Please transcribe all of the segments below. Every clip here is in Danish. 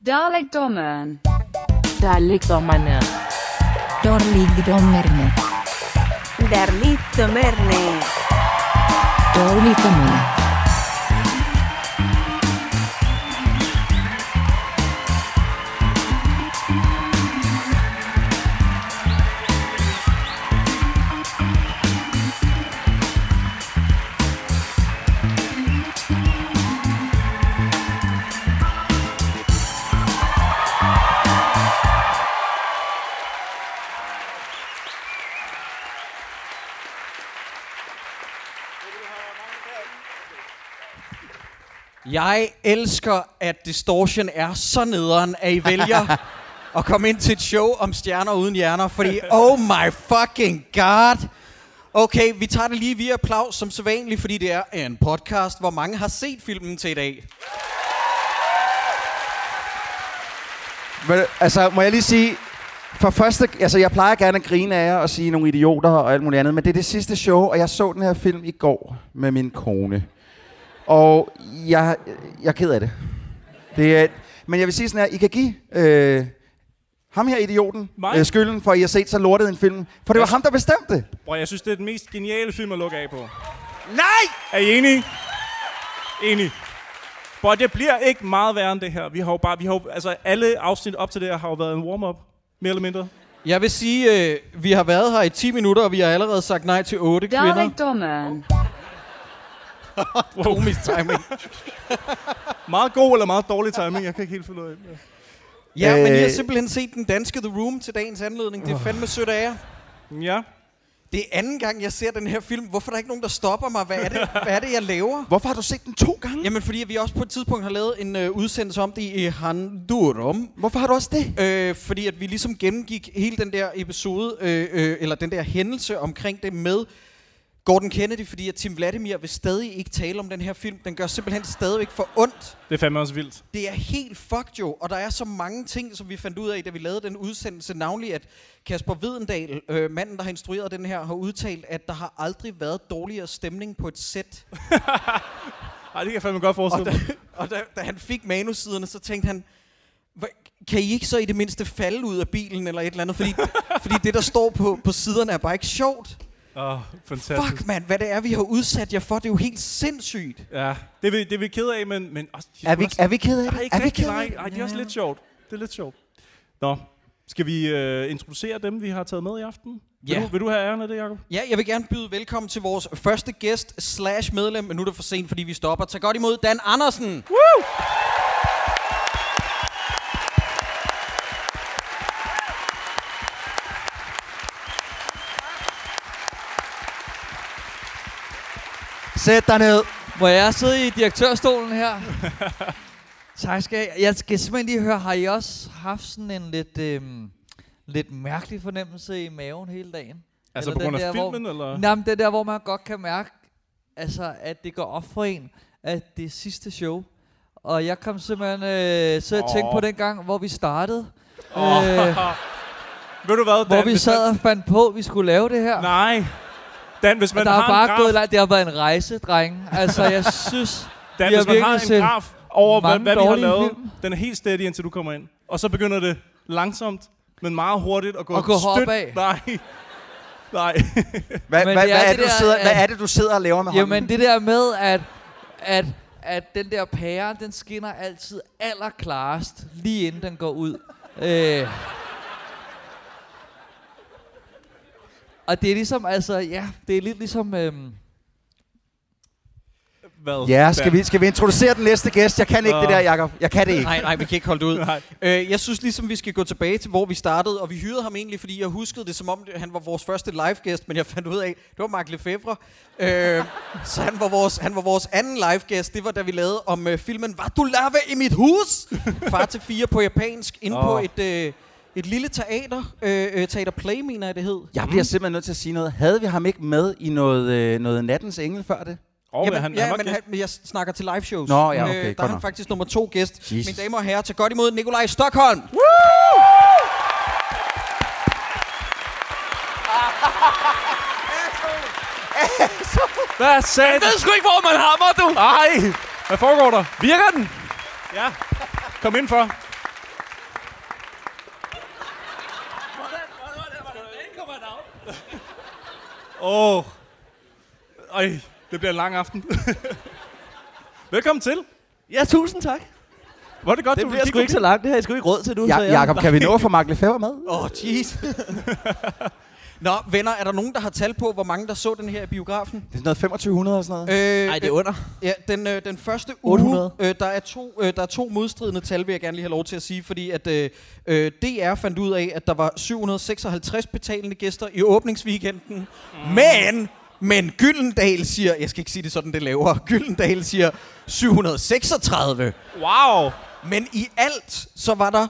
Dalekdommeren. Dalekdommerne. Dårligdommerne. Darligdommerne. Dårligdommerne. Jeg elsker, at Distortion er så nederen, at I vælger at komme ind til et show om stjerner uden hjerner, fordi oh my fucking god. Okay, vi tager det lige via applaus som sædvanligt, fordi det er en podcast, hvor mange har set filmen til i dag. Men, altså, må jeg lige sige, for første, altså jeg plejer gerne at grine af jer og sige nogle idioter og alt muligt andet, men det er det sidste show, og jeg så den her film i går med min kone. Og jeg, jeg er ked af det. det er, men jeg vil sige sådan her, I kan give øh, ham her idioten Mig? øh, skylden for, at I har set så lortet en film. For det var ham, der bestemte det. Bror, jeg synes, det er den mest geniale film at lukke af på. Nej! Er I enige? Enig. Bror, det bliver ikke meget værre end det her. Vi har jo bare, vi har jo, altså alle afsnit op til det her har jo været en warm-up. Mere eller mindre. Jeg vil sige, øh, vi har været her i 10 minutter, og vi har allerede sagt nej til 8 kvinder. Dalekdommeren. Komisk timing. Meget god eller meget dårlig timing, jeg kan ikke helt finde ud af. Ja, men I har Øh. simpelthen set den danske The Room til dagens anledning. Det er fandme sødt af jer. Ja. Det er anden gang, jeg ser den her film. Hvorfor er der ikke nogen, der stopper mig? Hvad er det, hvad er det jeg laver? Hvorfor har du set den to gange? Jamen, fordi vi også på et tidspunkt har lavet en øh, udsendelse om det i Handurum. Hvorfor har du også det? Øh, fordi at vi ligesom gennemgik hele den der episode, øh, øh, eller den der hændelse omkring det med Gordon Kennedy, fordi at Tim Vladimir vil stadig ikke tale om den her film. Den gør simpelthen stadigvæk for ondt. Det er fandme også vildt. Det er helt fucked jo, og der er så mange ting, som vi fandt ud af, da vi lavede den udsendelse. Navnlig, at Kasper Videndal, øh, manden, der har instrueret den her, har udtalt, at der har aldrig været dårligere stemning på et sæt. Ej, det kan jeg fandme godt Og, forestille da, mig. og da, da han fik manussiderne, så tænkte han, "Hva- kan I ikke så i det mindste falde ud af bilen eller et eller andet? Fordi, fordi det, der står på, på siderne, er bare ikke sjovt. Åh, oh, fantastisk. Fuck, mand, hvad det er, vi har udsat jer for. Det er jo helt sindssygt. Ja, det er, vi, det er vi ked af, men... men også, Er vi, også, er vi kede af Nej, det? ikke Er vi kede af nej. det? Ej, det er også lidt sjovt. Det er lidt sjovt. Nå, skal vi øh, introducere dem, vi har taget med i aften? Ja. Vil, du, vil du have æren af det, Jacob? Ja, jeg vil gerne byde velkommen til vores første gæst slash medlem, men nu er det for sent, fordi vi stopper. Tag godt imod Dan Andersen. Woo! Sæt dig ned. Må jeg sidde i direktørstolen her? tak skal jeg. Jeg skal simpelthen lige høre, har I også haft sådan en lidt, øhm, lidt mærkelig fornemmelse i maven hele dagen? Altså Eller på grund den af der, filmen, eller? Nej, men det der, hvor man godt kan mærke, altså, at det går op for en, at det er sidste show. Og jeg kom simpelthen øh, til at tænke Åh. på den gang, hvor vi startede. Åh. Øh, Ved du hvad, hvor Dan, vi hvis sad og fandt på, at vi skulle lave det her. Nej. Dan, hvis Og man der har har bare en graf, gået langt. Det har været en rejse, drenge. Altså, jeg synes... Dan, hvis man har virkelig en graf over, hvad, hvad vi har lavet, film. den er helt steady, indtil du kommer ind. Og så begynder det langsomt, men meget hurtigt at gå, At gå støt. opad. Nej. Nej. Hvad, Men hvad, det er hvad, er det du der, sidder, hvad at- er det, du sidder og laver med hånden? Jamen, det der med, at, at, at den der pære, den skinner altid allerklarest, lige inden den går ud. Øh. Og det er ligesom, altså, ja, det er lidt ligesom... Øhm, Hvad? Ja, skal vi, skal vi introducere den næste gæst? Jeg kan ikke Åh. det der, Jacob. Jeg kan det ikke. Nej, nej, vi kan ikke holde det ud. Øh, jeg synes ligesom, vi skal gå tilbage til, hvor vi startede, og vi hyrede ham egentlig, fordi jeg huskede det, som om det, han var vores første live-gæst, men jeg fandt ud af, det var Mark Lefebvre. Øh, så han var, vores, han var vores anden live-gæst. Det var, da vi lavede om øh, filmen Hvad du lave i mit hus? Far til fire på japansk, inde oh. på et, øh, et lille teater. Øh, øh, teater Play, mener jeg, det hed. Jeg bliver simpelthen nødt til at sige noget. Havde vi ham ikke med i noget, øh, noget Nattens Engel før det? Oh, Jamen, han, ja, han men, gæst. han, men jeg snakker til live shows. Nå, ja, okay, der er han nok. faktisk nummer to gæst. Jesus. Mine damer og herrer, tag godt imod Nikolaj Stockholm. Hvad sagde jeg ved sgu ikke, hvor man hammer, du! Nej! Hvad foregår der? Virker den? Ja. Kom ind for. mig dog. Åh. Ej, det bliver en lang aften. Velkommen til. Ja, tusind tak. Var det godt, det du bliver sgu ikke så langt. Det har jeg sgu ikke råd til nu. Ja, så jeg... Jakob, kan vi nå at få Mark Lefebvre med? Åh, oh, jeez. Nå, venner, er der nogen, der har tal på, hvor mange der så den her i biografen? Det er sådan noget 2500 og sådan noget. Øh, Nej, det er under. Ja, den, øh, den første uge, 800. øh, der, er to, øh, der er to modstridende tal, vil jeg gerne lige have lov til at sige, fordi at øh, øh, DR fandt ud af, at der var 756 betalende gæster i åbningsweekenden, mm. men, men Gyldendal siger, jeg skal ikke sige det sådan, det laver, Gyldendal siger 736, Wow. men i alt, så var der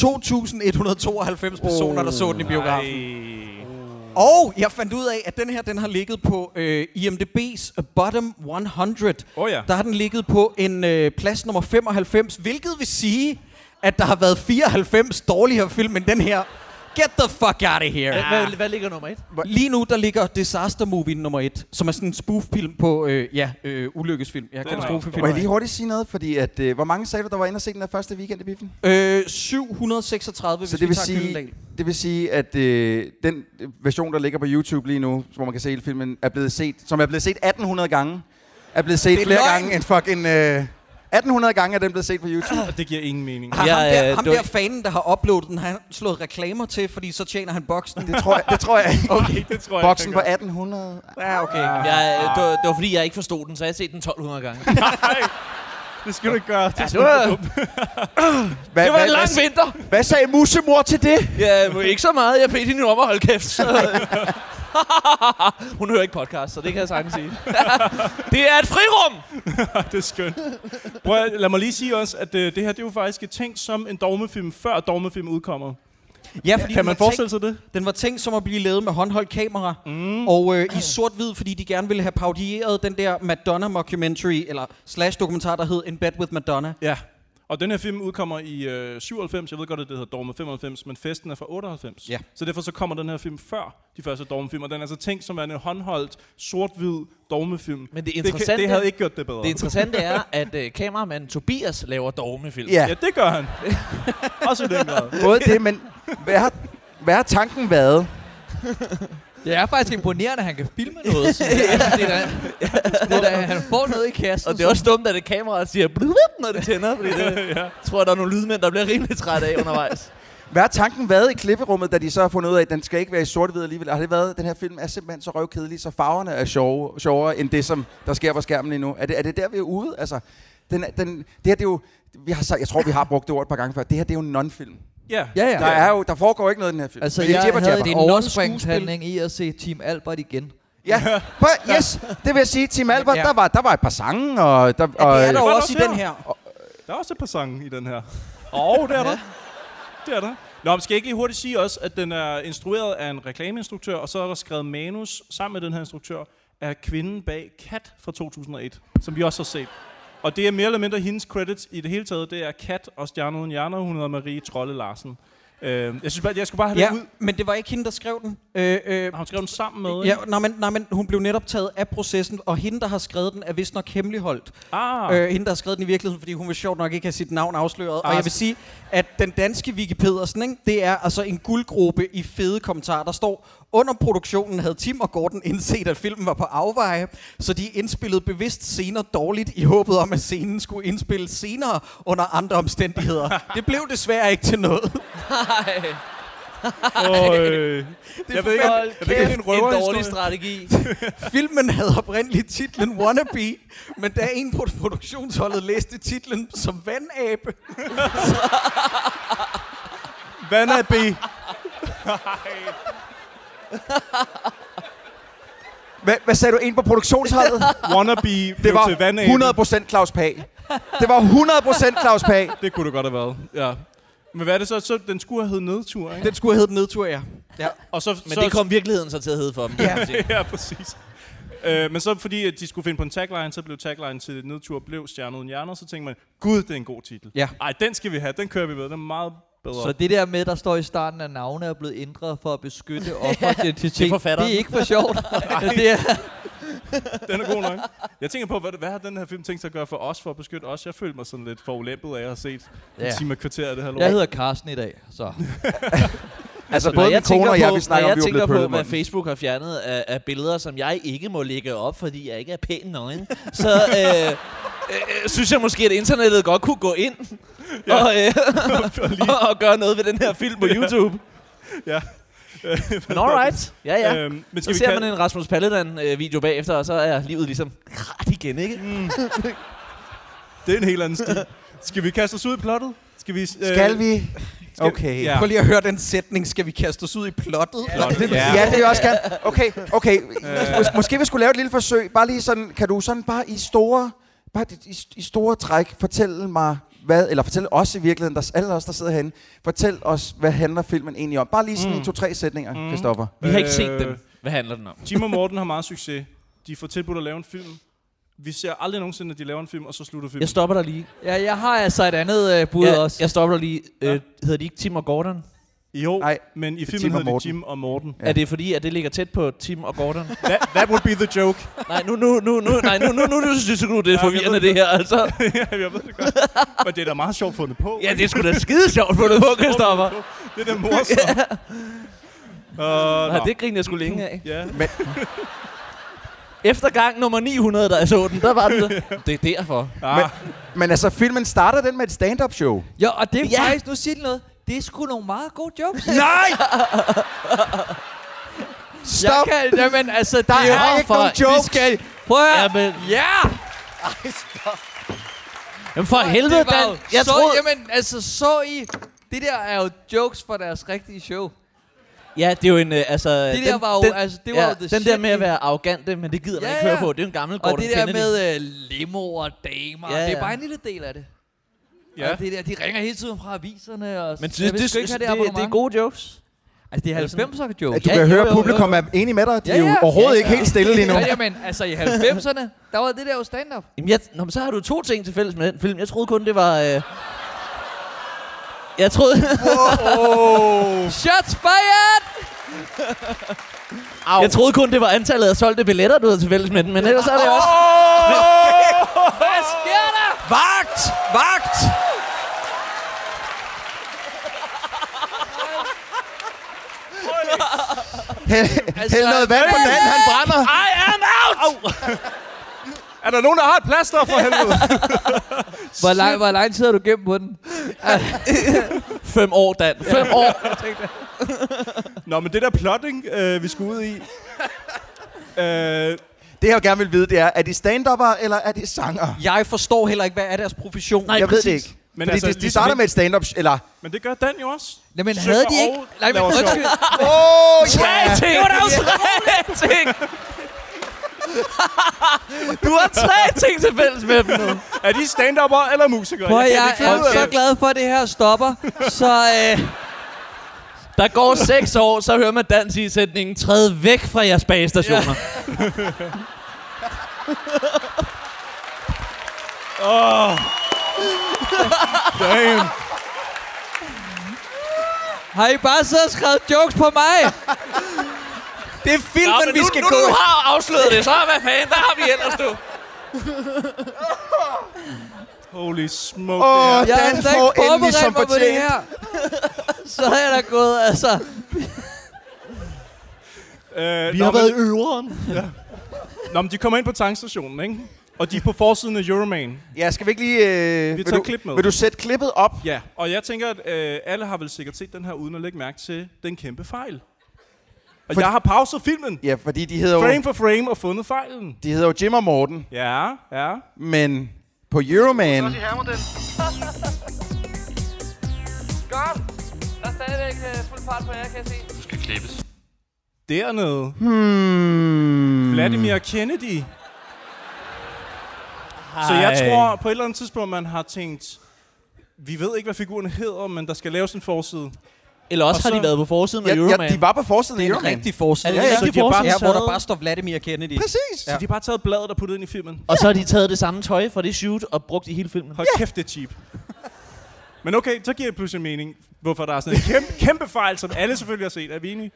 2.192 personer, der så den i biografen. Ej. Og jeg fandt ud af, at den her, den har ligget på øh, IMDb's bottom 100. Åh ja. Der har den ligget på en øh, plads nummer 95, hvilket vil sige, at der har været 94 dårligere film end den her. Get the fuck out of here. Hvad, hvad, hvad ligger nummer et? Lige nu, der ligger Disaster Movie nummer 1, som er sådan en spoof-film på, øh, ja, øh, ulykkesfilm. Ja, er katastrofefilm. Må jeg lige hurtigt sige noget? Fordi at, øh, hvor mange sagde du, der var inde og se den der første weekend i biffen? Øh, 736, Så hvis det vi vil, tager sige, Gyldendal. det vil sige, at øh, den version, der ligger på YouTube lige nu, hvor man kan se hele filmen, er blevet set, som er blevet set 1800 gange, er blevet set er flere løgn. gange end fucking... Øh, 1800 gange er den blevet set på YouTube. Og det giver ingen mening. Har Ja, ham, der, ham der fanen, der har uploadet den, har han slået reklamer til, fordi så tjener han boksen. Det tror jeg, det tror jeg ikke. Okay, det tror jeg Boksen på han 1800. Ja, okay. Ja, øh, det, var, det var fordi, jeg ikke forstod den, så jeg har set den 1200 gange. Nej, det skal du ikke gøre. Det, Ja, det var- dumt. Hvad, Det var hvad, en lang hvad, vinter. hvad sagde musemor til det? Ja, ikke så meget. Jeg bedte hende om at holde kæft. Så. Hun hører ikke podcast, så det kan jeg sagtens sige. det er et frirum! det er skønt. Prøv, lad mig lige sige også, at øh, det her det er jo faktisk tænkt som en dogmefilm, før dogmefilm udkommer. Ja, fordi Kan den man var forestille sig det? Den var tænkt som at blive lavet med håndholdt kamera, mm. og øh, i sort-hvid, fordi de gerne ville have parodieret den der Madonna-mockumentary, eller slash-dokumentar, der hed In Bed With Madonna. Ja. Og den her film udkommer i øh, 97. Jeg ved godt, at det hedder Dogme 95, men festen er fra 98. Ja. Så derfor så kommer den her film før de første Dogme-film, og den er altså tænkt som en håndholdt, sort-hvid Dogme-film. Men det Det, interessante, det havde ikke gjort det bedre. det interessante er, at øh, kameramanden Tobias laver dogmefilm. Ja, Ja, det gør han. Også i den grad. både det, men hvad har, hvad har tanken været? Det er faktisk imponerende, at han kan filme noget. Så det, er, det er da, det er da, han får noget i kassen. Og det er også dumt, at det kamera siger blub, når det tænder, fordi det ja. tror jeg, der er nogle lydmænd, der bliver rimelig træt af undervejs. Hvad har tanken været i klipperummet, da de så har fundet ud af, at den skal ikke være i sort-hvid alligevel? Har det været, at den her film er simpelthen så røvkedelig, så farverne er sjove, sjovere end det, som der sker på skærmen lige nu? Er det, er det der, vi er ude? Altså, den, den, det her, det er jo... Vi har, sagt- jeg tror, vi har brugt det ord et par gange før. Det her, det er jo en non-film. Ja. Ja, ja. Der, er jo, der foregår ikke noget i den her film. Altså, Men det er jeg jibber havde jabber. en er overspringshandling i at se Team Albert igen. Ja, prøv, yes, det vil jeg sige. Team Albert, Ja. der, var, der var et par sange, og... Der, Og, og det er der der også i den her. her. Der er også et par sange i den her. Åh, oh, det er der. Det er der. Nå, men skal jeg ikke lige hurtigt sige også, at den er instrueret af en reklameinstruktør, og så er der skrevet manus sammen med den her instruktør af kvinden bag Kat fra 2001, som vi også har set. Og det er mere eller mindre hendes credits i det hele taget. Det er Kat og Stjerne uden hjerner. Hun hedder Marie Trolle Larsen. Øh, jeg synes bare, jeg skulle bare have Ja, det ud. men det var ikke hende, der skrev den. Øh, øh, hun skrevet den sammen med? ja, nej, men, nej, men hun blev netop taget af processen, og hende, der har skrevet den, er vist nok hemmeligholdt. Ah, Øh, hende, der har skrevet den i virkeligheden, fordi hun vil sjovt nok ikke have sit navn afsløret. Og Ah, jeg vil sige, at den danske Vicky Pedersen, ikke, det er altså en guldgruppe i fede kommentarer. Der står, under produktionen havde Tim og Gordon indset, at filmen var på afveje, så de indspillede bevidst scener dårligt i håbet om, at scenen skulle indspilles senere under andre omstændigheder. det blev desværre ikke til noget. Nej, og, øh, jeg ved ikke, jeg ved ikke, om det er en kæft, en dårlig strategi. Filmen havde oprindeligt titlen Wannabe, men da en på produktionsholdet læste titlen som Vandabe, Vannabe. hvad, hvad sagde du ind på produktionsholdet? Wannabe Det var til Vannabe. 100% Claus Pag. Det var 100% Claus Pag. Det kunne det godt have været, ja. Men hvad er det så? så den skulle have heddet Nedtur, ikke? den skulle have heddet Nedtur, ja. ja. Og så, Men så, det kom virkeligheden så til at hedde for dem. Ja. ja, præcis. Øh, men så fordi at de skulle finde på en tagline, så blev tagline til Nedtur blev Stjerne uden hjerner, så tænkte man, gud, det er en god titel. Ja. Ej, den skal vi have, den kører vi med, den er meget bedre. Så det der med, der står i starten, at navne er blevet ændret for at beskytte offerets identitet, Det forfatteren. det er ikke for sjovt. det er, Den er god nok. Jeg tænker på, hvad, hvad har den her film tænkt sig at gøre for os, for at beskytte os? Jeg følte mig sådan lidt forulæmpet af at have set ja. En time og kvarter af det her lort. jeg hedder Carsten i dag, så Altså, Når både min jeg tænker og jeg, på, vi snakker når om, vi jeg var tænker på, hvad. Facebook har fjernet af, af billeder, som jeg ikke må lægge op, fordi jeg ikke er pæn nøgen, så øh, øh, synes jeg måske, at internettet godt kunne gå ind ja. og, øh, og, og gøre noget ved den her film på YouTube. Ja. Men alright. Ja, ja. Øhm, men Så skal vi ser kalde- man en Rasmus Paludan-video bagefter, og så er livet ligesom krat igen, ikke? Mm. Det er en helt anden stil. Skal vi kaste os ud i plottet? Skal vi... Øh, Skal vi? skal- Okay. Ja. Prøv lige at høre den sætning. Skal vi kaste os ud i plottet? Det, Ja. ja. ja, det vil jeg også gerne. Okay, okay. Mås- måske vi skulle lave et lille forsøg. Bare lige sådan, kan du sådan bare i store, bare i, i store træk fortælle mig, hvad, eller fortælle os i virkeligheden, der, alle os, der sidder herinde, fortæl os, hvad handler filmen egentlig om. Bare lige sådan Mm. to-tre sætninger, Mm. Christoffer. Vi har ikke Øh, set dem. Hvad handler den om? Jim og Morten har meget succes. De får tilbudt at lave en film. Vi ser aldrig nogensinde, at de laver en film, og så slutter filmen. Jeg stopper dig lige. Ja, jeg har altså et andet øh, bud Jeg, også. jeg stopper dig lige. Øh, hedder de ikke Tim og Gordon? Jo, Nej, men i det er filmen Tim og hedder de Morten. Jim og Morten. Ja. Er det fordi, at det ligger tæt på Tim og Gordon? That, that would be the joke. nej, nu, nu, nu, nu, nej, nu, nu, nu, nu synes jeg sgu, det er Ja, forvirrende, ved det her, altså. ja, jeg ved det godt. Men det er da meget sjovt fundet på. Ja, det er sgu da skide sjovt på det på, Christoffer. Det er da morsomt. Uh, Nej, det griner jeg sgu længe af. Ja. Men, Efter gang nummer 900, da jeg så den, der var det. Det er derfor. Ah, men altså, filmen starter den med et stand-up show. Ja, og det er Ja. faktisk, nu siger de noget, det er sgu nogle meget gode jokes. Nej! Stop! Jeg kan, jamen, altså, Der det er ikke for- nogen jokes. Vi skal, prøv at høre. Jamen, Ja! jamen for helvede, Det var Dan. Jeg så, troede... Jamen, altså, så I... Det der er jo jokes for deres rigtige show. Ja, det er jo en, øh, altså... Det der var jo, den, altså, det var ja, jo the Den der med at være arrogante, men det gider man Ja, ikke høre ja. på. Det er jo en gammel Og Gordon det der Kennedy. med uh, limo og damer, Ja, det ja. er bare en lille del af det. Ja. Ja. Og det der, de ringer hele tiden fra aviserne. Og Men det, det, det, ikke det, det, det, er gode jokes. Altså, det er 90'er jokes. Du Ja, kan jo, høre, jo, at jo, publikum er enige med dig. De Ja, er jo ja. overhovedet Ja, ikke ja. helt stille lige nu. Ja, jamen, altså i 90'erne, der var det der jo stand-up. Jamen, jeg, nå, men så har du to ting til fælles med den film. Jeg troede kun, det var... Øh, jeg troede... Shots fired! Jeg troede kun, det var antallet af solgte billetter, du havde til fælles med den, men ellers er det også... Hvad sker der? Vagt! Vagt! Hæld Altså, hæld noget vand på den, han brænder. I am out! Er der nogen, der har et plaster for helvede? Hvor lang, hvor lang tid har du gemt på den? Fem år, Dan. Fem år. Nå, men det der plotting, øh, vi skulle ud i... Øh, Det jeg gerne vil vide, det er, er de stand eller er de sanger? Jeg forstår heller ikke, hvad er deres profession? Nej, jeg ved det præcis. ikke. Men Fordi altså, de, de ligesom starter med et stand-up, eller... men det gør Dan jo også. Jamen, Synger havde de ikke... Nej, men undskyld. Åh, oh, Tre ting! Det var jo tre ting! Du har tre ting til fælles med dem nu. Er de stand eller musikere? Prøv, jeg finde ud er så glad for, at det her stopper. Så øh, Der går seks år, så hører man Dan sige sætningen, træd væk fra jeres bagestationer. Åh. Damn. har I bare siddet og skrevet jokes på mig? Det er filmen, Nå, men vi nu, skal nu, gå. nu har afsløret det, så hvad fanden, hvad har vi ellers du? Holy smoke. Åh, det. Jeg Dan slet får ikke endelig som på det fortjent. her. Så er jeg da gået, altså... Øh, Vi har været i øveren. Nå, men de kommer ind på tankstationen, ikke? Og de er på forsiden af Euroman. Ja, skal vi ikke lige... Øh, vil, tager du, klip med. vil du sætte klippet op? Ja, og jeg tænker, at øh, alle har vel sikkert set den her, uden at lægge mærke til den kæmpe fejl. Og For- jeg har pauset filmen, Ja, fordi de hedder jo, frame for frame, og fundet fejlen. de hedder jo Jim og Morten, Ja, ja. men på Euroman... Godt. Der er stadigvæk uh, fuld fart på jer, kan jeg se. Dernede. Hmm. Vladimir Kennedy. Så jeg tror på et eller andet tidspunkt, man har tænkt, vi ved ikke, hvad figurerne hedder, men der skal laves en forside. Eller også Og har de så- været på forsiden af Ja, Euroman. ja, de var på forsiden af Det er en Euroman. rigtig forside. Er Ja, ja. Så de har bare, ja, hvor der bare står Vladimir Kennedy. Præcis. Så de har bare taget bladet og puttet ind i filmen. Og så har de taget det samme tøj fra det shoot og brugt i hele filmen. Hold kæft, det er cheap. Men okay, så giver det pludselig mening, hvorfor der er sådan en kæmpe, kæmpe fejl, som alle selvfølgelig har set. Er vi enige?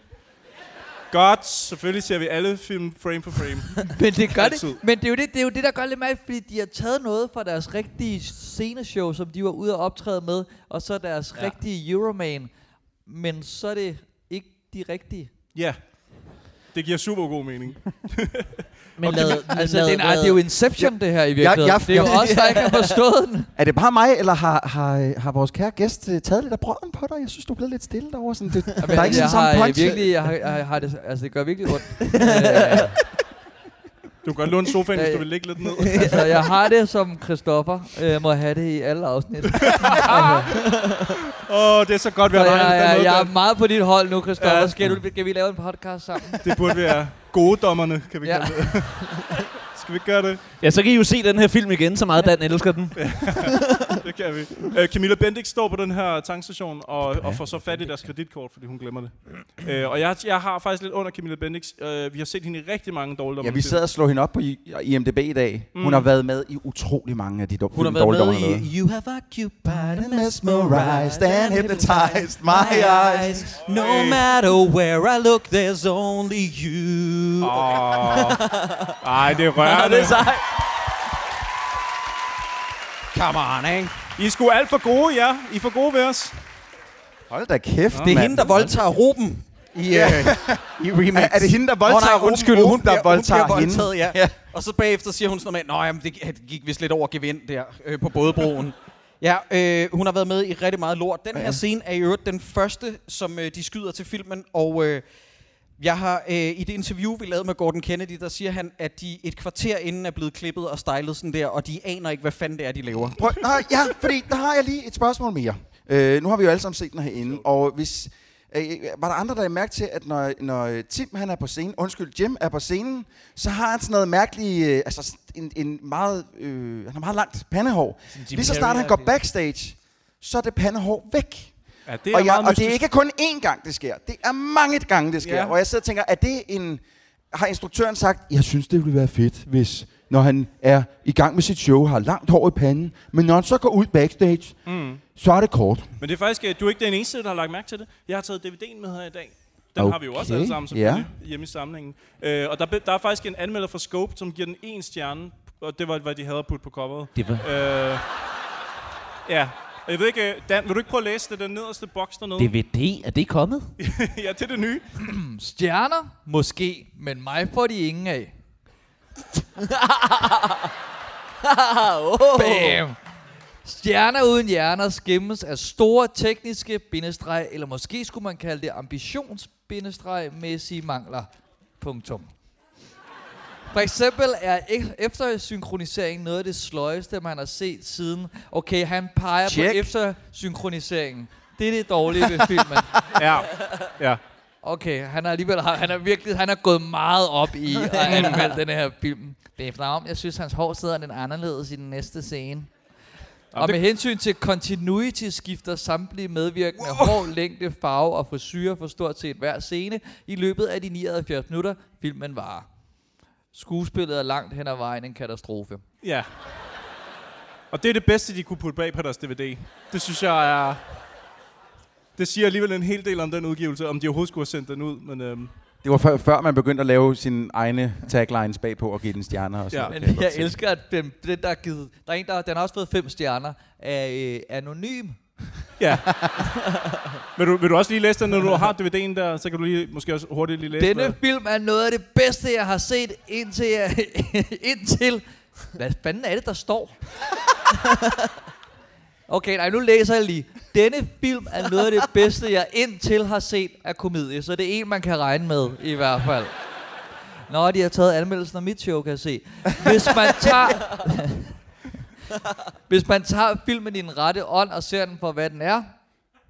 Godt, selvfølgelig ser vi alle film frame for frame. Men det gør Altid. det. Men det er, jo det, det er jo det, der gør lidt mærkeligt, fordi de har taget noget fra deres rigtige sceneshow, som de var ude og optræde med, og så deres ja. rigtige Euroman. Men så er det de rigtige. Ja, det giver super god mening. Men Okay, lad, men- Altså, lad, det, er, lad, det er jo Inception, det her i virkeligheden. jeg- det er jo jeg- os, der ikke har forstået den. Er det bare mig, eller har, har, har vores kære gæst øh, taget lidt af brøden på dig? Jeg synes, du er blevet lidt stille derovre. Sådan, det, der er ikke jeg sådan har samme øh, punch. virkelig, jeg har, jeg har det, altså det gør virkelig ondt. Øh, Du kan godt låne sofaen, hvis du vil ligge lidt ned. altså, jeg har det som Christoffer. Jeg må have det i alle afsnit. altså, Åh, oh, det er så godt, vi så har jeg, jeg, måde. jeg er meget på dit hold nu, Christoffer. Ja. Skal, du, skal vi lave en podcast sammen? Det burde være gode dommerne, kan vi Ja. kalde det. Skal vi ikke gøre det? ja, så kan I jo se den her film igen, så meget Dan elsker den. Det kan vi. Uh, Camilla Bendix står på den her tankstation og, og får så fat i deres kreditkort, fordi hun glemmer det. Uh, og jeg, jeg har faktisk lidt under Camilla Bendix. Uh, vi har set hende i rigtig mange dårlige Ja, vi sad og slog hende op på I- IMDb i dag. Hun Mm. har været med i utrolig mange af de dum- Hun har været dårlige med i You Have Occupied and Mesmerized and hypnotized my eyes. No matter where I look, there's only you. Åh. Ej, det er Ja, det er sejt. Come on, ikke? I er sgu alt for gode, ja. I er for gode ved os. Hold da kæft, Det er mand. hende, der voldtager Ruben i, øh, i remix. Er, er det hende, der voldtager nej, Ruben? undskyld, Ruben, hun der bliver, voldtager hun hende? ja. Ja. Og så bagefter siger hun sådan noget med, nej, det, det gik vist lidt over gevind der øh, på bådebroen. Ja, øh, hun har været med i rigtig meget lort. Den her Ja. scene er i øvrigt den første, som øh, de skyder til filmen, og øh, jeg har øh, i det interview, vi lavede med Gordon Kennedy, der siger han, at de et kvarter inden er blevet klippet og stylet sådan der, og de aner ikke, hvad fanden det er, de laver. Prøv, nej, ja, fordi der har jeg lige et spørgsmål mere. Øh, nu har vi jo alle sammen set den herinde, og hvis... Øh, var der andre, der mærke til, at når, når Tim han er på scenen, undskyld, Jim er på scenen, så har han sådan noget mærkeligt, øh, altså en, en meget, øh, han har meget langt pandehår. Lige så snart han går backstage, så er det pandehår væk. Ja, det er og, jeg, meget og det er ikke kun én gang, det sker. Det er mange gange, det sker. Ja. Og jeg sidder og tænker, er det en... Har instruktøren sagt, jeg synes, det ville være fedt, hvis når han er i gang med sit show, har langt hår i panden, men når han så går ud backstage, Mm. så er det kort. Men det er faktisk, øh, du er ikke den eneste, der har lagt mærke til det. Jeg har taget DVD'en med her i dag. Den Okay. har vi jo også alle sammen selvfølgelig ja. hjemme i samlingen. Øh, og der, der er faktisk en anmelder fra Scope, som giver den en stjerne. Og det var, hvad de havde at putte på coveret. Det var Øh, ja. Og Jeg ved ikke, øh, Dan, vil du ikke prøve at læse det, den nederste boks dernede? DVD, er det kommet? ja, det er det nye. Stjerner? Måske, men mig får de ingen af. oh. Bam! Stjerner uden hjerner skimmes af store tekniske bindestreg, eller måske skulle man kalde det ambitionsbindestreg-mæssige mangler. Punktum. For eksempel er ek- eftersynkronisering noget af det sløjeste, man har set siden. Okay, han peger Check. på eftersynkroniseringen. Det er det dårlige ved filmen. Ja. ja. Okay, han er alligevel han er virkelig han er gået meget op i at anmelde den her film. Det er om, jeg synes, hans hår sidder lidt anderledes i den næste scene. Og med hensyn til continuity skifter samtlige medvirkende hår, længde, farve og frisyrer for stort set hver scene i løbet af de 79 minutter, filmen varer. Skuespillet er langt hen ad vejen en katastrofe. Ja. Og det er det bedste, de kunne putte bag på deres DVD. Det synes jeg er... Det siger alligevel en hel del om den udgivelse, om de overhovedet skulle have sendt den ud. Men øhm, Det var før, før man begyndte at lave sine egne taglines bagpå og give den stjerner og sådan Ja. noget, Men jeg elsker, at den, den der er givet... Der er en, der, den har også fået fem stjerner af øh, Anonym. Ja. vil, du, vil du også lige læse den, når du har DVD'en der? Så kan du lige, måske også hurtigt lige læse Denne hvad- film er noget af det bedste, jeg har set indtil... Jeg, indtil hvad fanden er det, der står? okay, nej, nu læser jeg lige. Denne film er noget af det bedste, jeg indtil har set af komedie. Så det er en, man kan regne med, i hvert fald. Nå, de har taget anmeldelsen af mit show, kan jeg se. Hvis man tager... Hvis man tager filmen i den rette ånd og ser den for, hvad den er,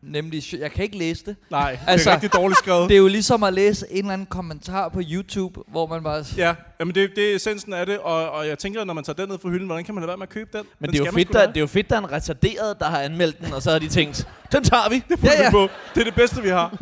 nemlig... Jeg kan ikke læse det. Nej, det er Altså, rigtig dårligt skrevet. Det er jo ligesom at læse en eller anden kommentar på YouTube, hvor man bare... Ja, jamen det, det er essensen af det, og, og jeg tænker, når man tager den ned fra hylden, hvordan kan man lade være med at købe den? Men den det er, jo fedt, der, da det er jo fedt, der er en retarderet, der har anmeldt den, og så har de tænkt, den tager vi. have. Ja, ja. På. Det er det bedste, vi har.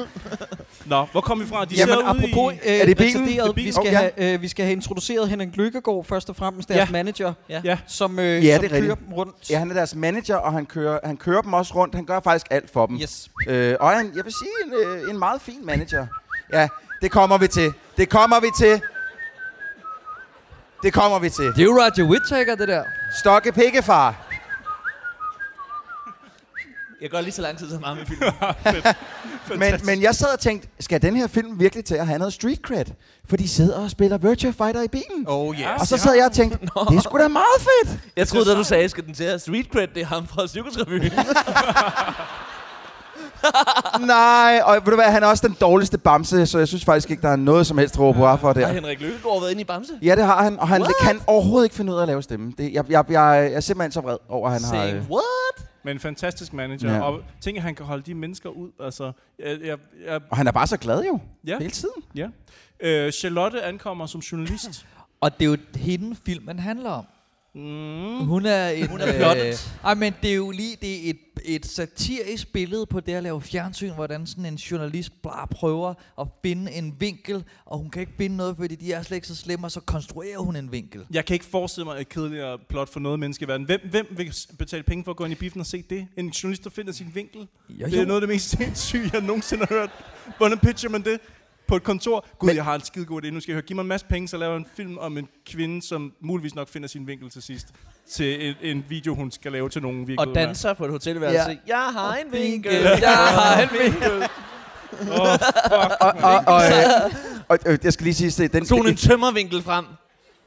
Nå, hvor kom vi fra? De Jamen, apropos i... øh, Er det bilen? retarderet, Det er bilen. vi, skal Oh, ja. have, øh, vi skal have introduceret Henrik Lykkegaard først og fremmest, deres Ja. manager, Ja. som, øh, Ja, som det er kører rigtigt. dem rundt. Ja, han er deres manager, og han kører, han kører dem også rundt. Han gør faktisk alt for dem. Yes. Øh, og en, jeg vil sige, en, øh, en meget fin manager. Ja, det kommer vi til. Det kommer vi til. Det kommer vi til. Det er jo Roger Whittaker, det der. Stokke pikkefar. Jeg går lige så lang tid som ham i filmen. Men, men jeg sad og tænkte, skal den her film virkelig til at have noget street cred? For de sidder og spiller Virtua Fighter i bilen. Oh yes. Og så sad jeg og tænkte, det er sgu da meget fedt. Jeg troede, da du sagde, skal den til at have street cred, det er ham fra Cirkusrevyen. Nej, og ved du hvad, han er også den dårligste bamse, så jeg synes faktisk ikke, der er noget som helst råb på for Har der. Henrik Løkkegaard været inde i Bamse? Ja, det har han, og han What? kan overhovedet ikke finde ud af at lave stemme. Det, jeg, jeg, jeg, jeg er simpelthen så vred over, at han har... Saying øh, what? Men en fantastisk manager. Ja. Og tænk, at han kan holde de mennesker ud. Altså, jeg, jeg, jeg, Og han er bare så glad jo, ja, hele tiden. ja. Øh, Charlotte ankommer som journalist. Og det er jo hende, filmen handler om. Mm. Hun er en... Hun er plottet. Øh, ej, men det er jo lige det er et, et satirisk billede på det at lave fjernsyn, hvordan sådan en journalist bare prøver at finde en vinkel, og hun kan ikke finde noget, fordi de er slet ikke så slemme, og så konstruerer hun en vinkel. Jeg kan ikke forestille mig et kedeligere plot for noget menneske i verden. Hvem, hvem vil betale penge for at gå ind i biffen og se det? En journalist, der finder sin vinkel? Jo, Det er noget af det mest sindssyge, jeg nogensinde har hørt. Hvordan pitcher man det? På et kontor. Gud, Men- jeg har en skide god idé. Nu skal jeg høre. Giv mig en masse penge, så laver jeg en film om en kvinde, som muligvis nok finder sin vinkel til sidst. Til en, en video, hun skal lave til nogen virkelig. Og danser på et hotelværelse. Ja. Jeg har en vinkel. Jeg har en vinkel. Åh, fuck. Og, og, og, øh, og øh, jeg skal lige sige, se, den, hun en tømmervinkel frem.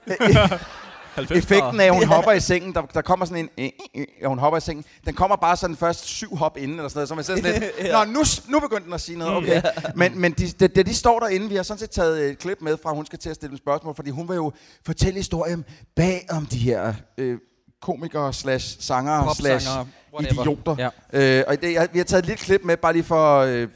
90. effekten af, at hun hopper i sengen, der, der kommer sådan en, øh, øh, øh, at hun hopper i sengen, den kommer bare sådan først syv hop inden, eller sådan noget, så man ser sådan lidt, nå, nu, nu begyndte den at sige noget, okay. Men, men de, de, de, de står derinde, vi har sådan set taget et klip med fra, hun skal til at stille dem spørgsmål, fordi hun vil jo fortælle historien bag om de her øh, komikere slash sangere slash idioter. Ja. Øh, og det, jeg, vi har taget et lille klip med, bare lige for... Øh,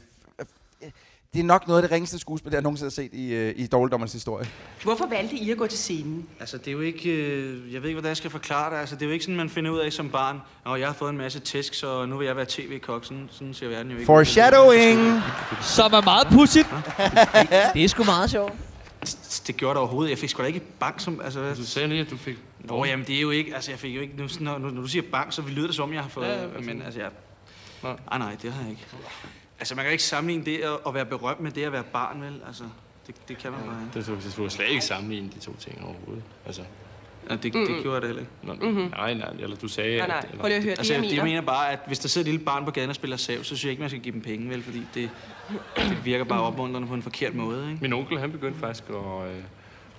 det er nok noget af det ringeste skuespil, jeg nogensinde har set i, øh, i Dårligdommernes historie. Hvorfor valgte I at gå til scenen? Altså, det er jo ikke... Øh, jeg ved ikke, hvordan jeg skal forklare det. Altså, det er jo ikke sådan, man finder ud af som barn. Og jeg har fået en masse tæsk, så nu vil jeg være tv-kok. Sådan, sådan ser verden jo ikke. Foreshadowing! Som er meget pudsigt. Det er sgu meget sjovt. Det, gjorde det overhovedet. Jeg fik sgu da ikke bank som... Altså, Du sagde lige, at du fik... Nå, jamen, det er jo ikke... Altså, jeg fik jo ikke... Nu, når, når du siger bank, så lyder det som, jeg har fået... Ja, men altså, jeg... Nej. Nej, nej, det har jeg ikke. Altså, man kan ikke sammenligne det at, at være berømt med det at være barn, vel? Altså, det, det kan man bare ikke. Det, det, det, du slet ikke sammenligne de to ting overhovedet. Altså, Ja, det, det gjorde jeg da heller ikke. nå, mm-hmm. nej, nej, eller du sagde... Nej, nej. Prøv lige at høre Altså, det, jeg, jeg jeg mener. mener bare, at hvis der sidder et lille barn på gaden og spiller sav, så synes jeg ikke, man skal give dem penge, vel? Fordi det, det virker bare opmuntrende på en forkert måde, ikke? Min onkel, han begyndte faktisk at, øh,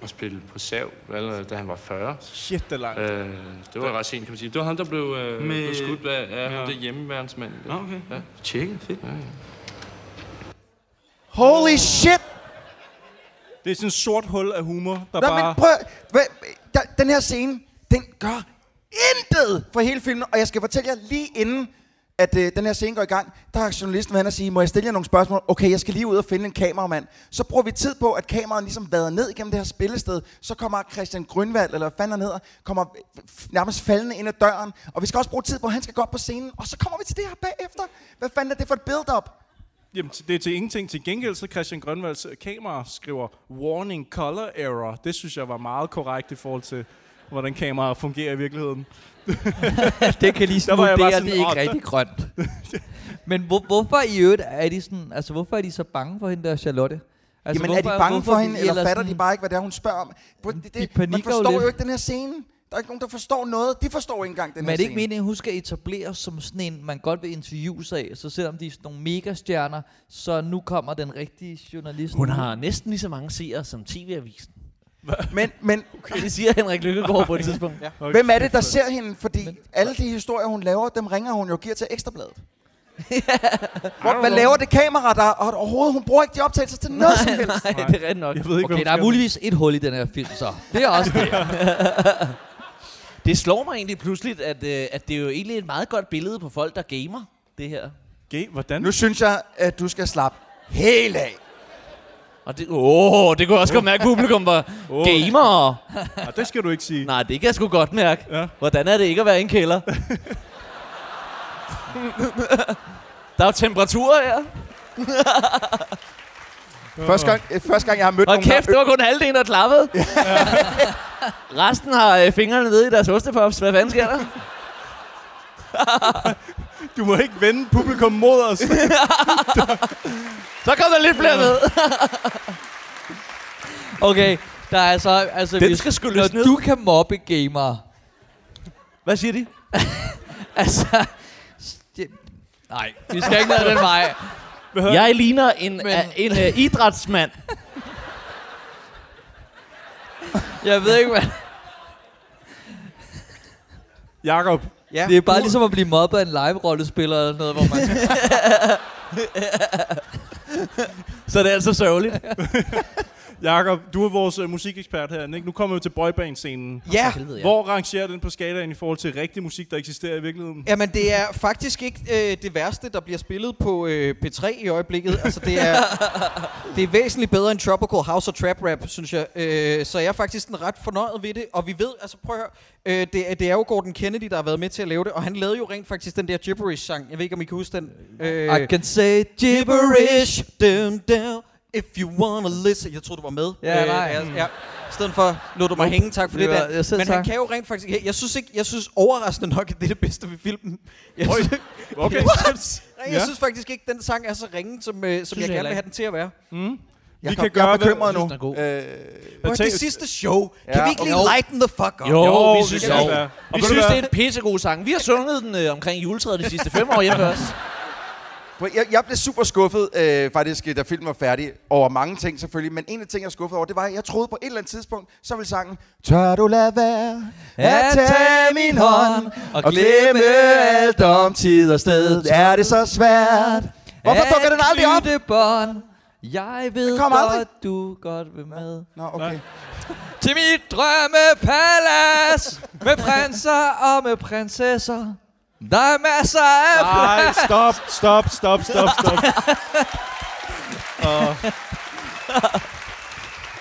at spille på sav, allerede da han var 40. Shit, det er langt. Øh, det var ret sent, kan man sige. Det var ham, der blev, øh, Med- blev skudt af, af Ja. ham, der hjemmeværnsmand. Nå, okay. Ja. Tjekke, fedt. Ja, ja. Holy shit! Det er sådan en sort hul af humor, der Nå, bare... men prøv, hvad, der, den her scene, den gør intet for hele filmen, og jeg skal fortælle jer lige inden, at øh, den her scene går i gang, der har journalisten været og sige, må jeg stille jer nogle spørgsmål? Okay, jeg skal lige ud og finde en kameramand. Så bruger vi tid på, at kameraet ligesom vader ned igennem det her spillested. Så kommer Christian Grønvald, eller hvad fanden han hedder, kommer nærmest faldende ind ad døren. Og vi skal også bruge tid på, at han skal gå op på scenen. Og så kommer vi til det her bagefter. Hvad fanden er det for et build-up? Jamen, det er til ingenting. Til gengæld så Christian Grønvalds øh, kamera skriver warning color error. Det synes jeg var meget korrekt i forhold til, hvordan kameraer fungerer i virkeligheden. det kan lige sådan, det er ikke "Åh, der- rigtig grønt. Men hvor, hvorfor i øvrigt er de sådan, altså hvorfor er de så bange for hende der Charlotte? Altså, Jamen, er de bange for hende, eller ellers fatter sådan- de bare ikke, hvad det er, hun spørger om? Prøv, Det, De det, man forstår jo, ikke den her scene. Der er ikke nogen, der forstår noget. De forstår ikke engang den Men her er det ikke scene. meningen, at hun skal etableres som sådan en, man godt vil interviews af, så selvom de er sådan nogle megastjerner, så nu kommer den rigtige journalist. Hun har næsten lige så mange seere som TV-avisen. Men, men Okay. Det siger Henrik Lykkegaard på et tidspunkt. Ja. hvem er det, der ser hende? Fordi alle de historier, hun laver, dem ringer hun jo og giver til Ekstrabladet. Hvor, hvad laver det kamera der? Og overhovedet, hun bruger ikke de optagelser til noget som helst. Nej, det er ret nok. Jeg ved ikke, Okay, der er muligvis et hul i den her film, så. Det er også det. Det slår mig egentlig pludselig, at, øh, at det er jo egentlig et meget godt billede på folk, der gamer, det her. Gay, hvordan? Nu synes jeg, at du skal slappe helt af. Og det, åh, det kunne jeg også godt mærke, at publikum var Åh. gamere. Ja, det skal du ikke sige. Nej, det kan jeg sgu godt mærke. Ja. Hvordan er det ikke at være i en kælder? Der er jo temperatur her. Første gang, øh, første gang jeg har mødt Og nogen, kæft, det var kun halvdelen, der klappede. Resten har øh, fingrene nede i deres ostepops. Hvad fanden sker der? Du må ikke vende publikum mod os. Så kom der lidt flere med. Okay, der er så... Altså, Den hvis, skal skylles når ned. du kan mobbe gamere, Hvad siger de? altså... det- Nej, vi skal ikke ned ad den vej. Jeg ligner en, Men- Men... en uh, idrætsmand. Jeg ved ikke, hvad... Jakob, Ja. Det er bare ligesom at blive mobbet af en live-rollespiller eller noget, hvor man... Så det er altså sørgeligt. Jakob, du er vores uh, musikekspert her. Ikke? Nu kommer vi til boyband-scenen. Ja, Helvede, ja. Hvor rangerer den på skalaen i forhold til rigtig musik, der eksisterer i virkeligheden? Jamen, det er faktisk ikke øh, det værste, der bliver spillet på øh, P3 i øjeblikket. Altså, det er, det er væsentligt bedre end Tropical House og Trap Rap, synes jeg. Øh, så jeg er faktisk sådan ret fornøjet ved det. Og vi ved, altså prøv at høre, øh, det, er- det er jo Gordon Kennedy, der har været med til at lave det. Og han lavede jo rent faktisk den der gibberish-sang. Jeg ved ikke, om I kan huske den. Øh, I can say gibberish, down, down, if you wanna listen. Jeg troede, du var med. Ja, Øh, nej. jeg, ja. I stedet for, lod du mig hænge, tak for Det det, var- der. jeg selv Men han tak. kan jo rent faktisk... Jeg, jeg synes ikke, jeg synes overraskende nok, at det er det bedste ved filmen. Jeg synes, Okay. Jeg Ja. synes faktisk ikke, at den sang er så ringe, som, øh, som jeg jeg gerne vil have den til at være. Mm. Jeg, Vi kan kan jeg gøre, er bekymret nu. Jeg synes, den Øh, tænk- det sidste show. Kan Ja, vi ikke lige okay. lighten the fuck up? Jo, Jo, vi det synes, kan jo. vi synes det er en pissegod sang. Vi har sunget den øh, omkring juletræet de sidste fem år hjemme også. Jeg, jeg blev super skuffet, øh, faktisk, da filmen var færdig, over mange ting selvfølgelig. Men en af ting, jeg skuffet over, det var, at jeg troede på et eller andet tidspunkt, så ville sangen Tør du lade være at tage min hånd og glemme alt om tid og sted? Er det så svært? Hvorfor dukker den aldrig op? Bånd. Jeg ved aldrig. godt, du godt vil med. Nå, okay. Til mit drømmepalads med prinser og med prinsesser. Der er masser af Nej, stop, stop, stop, stop, stop.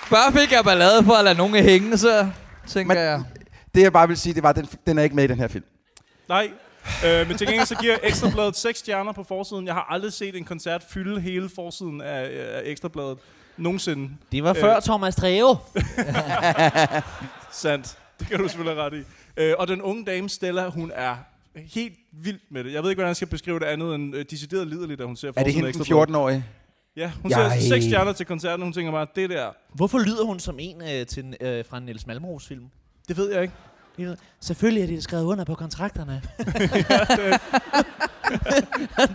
Bare fik jeg ballade for at lade nogen hænge, så tænker Men- jeg. Det jeg bare vil sige, det var, at den, den er ikke med i den her film. Nej. Øh, men til gengæld så giver Ekstrabladet 6 stjerner på forsiden. Jeg har aldrig set en koncert fylde hele forsiden af, af Ekstrabladet. Nogensinde. Det var Øh. før Thomas Treve. Sandt. Det kan du selvfølgelig have ret i. Øh, og den unge dame, Stella, hun er helt vild med det. Jeg ved ikke, hvordan jeg skal beskrive det andet end øh, decideret liderligt, da hun ser Er det hende den Ekstrabladet. 14-årige? Ja, hun ser 6 stjerner til koncerten, og hun tænker bare, det der, Hvorfor lyder hun som en øh, til, øh, fra en Niels Malmros film? det ved jeg ikke. Selvfølgelig er de skrevet under på kontrakterne.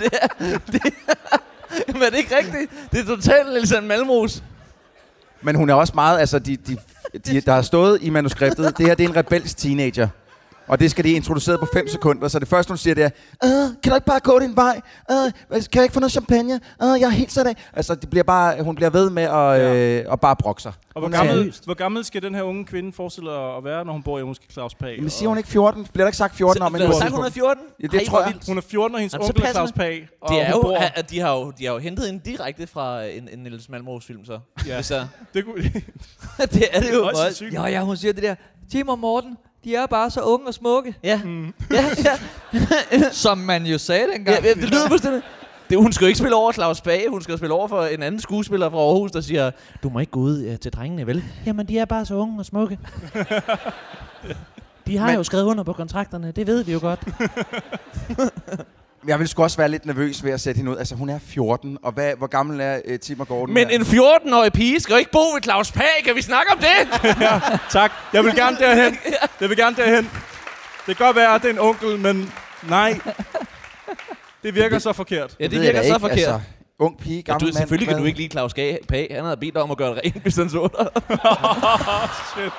det er, det er, men er det ikke rigtigt? Det er totalt Niels Malmros. Men hun er også meget, altså, de, de, de, der har stået i manuskriptet, det her det er en rebelsk teenager. Og det skal de introducere på 5 sekunder. Så det første, hun siger, det er, øh, kan du ikke bare gå din vej? Øh, kan jeg ikke få noget champagne? Øh, jeg er helt sat af. Altså, det bliver bare, hun bliver ved med at, øh, at bare brokke sig. Og hvor er- gammel, hvor gammel skal den her unge kvinde forestille at være, når hun bor hjemme hos Claus Pag? Men siger hun ikke 14? Bliver der ikke sagt 14 om Så, hende? sang hun er 14? Ja, det Ej, tror jeg. vildt. Hun er 14, og hendes Jamen, onkel er Claus det. Pag. Og Det er jo, bor, at de har jo, de har jo hentet hende direkte fra en, en Niels Malmros film, så. Ja. Hvis jeg, det kunne, det er det jo. Hvor- sandsynligt. Ja, ja, hun siger det der. Tim og Morten, de er bare så unge og smukke. Ja. Mm. ja, ja. Som man jo sagde dengang. ja, ja, det lyder fuldstændig. Det, hun skal jo ikke spille over Claus Bage, hun skal spille over for en anden skuespiller fra Aarhus, der siger, du må ikke gå ud uh, til drengene, vel? Jamen, de er bare så unge og smukke. De har Men- jo skrevet under på kontrakterne, det ved vi jo godt. Jeg vil sgu også være lidt nervøs ved at sætte hende ud. Altså, hun er 14, og hvad, hvor gammel er uh, Tim og Gordon? Men her? en 14-årig pige skal jo ikke bo ved Claus Page, kan vi snakke om det? tak. Jeg vil gerne derhen. Jeg vil gerne derhen. Det kan godt være, at det er en onkel, men nej. Det virker så forkert. Ja, det jeg virker så ikke. forkert. Altså, ung pige, Ja, gammel du, mand. selvfølgelig kan du ikke lide Claus Page. Han havde bedt dig om at gøre det rent, hvis han så dig. Shit.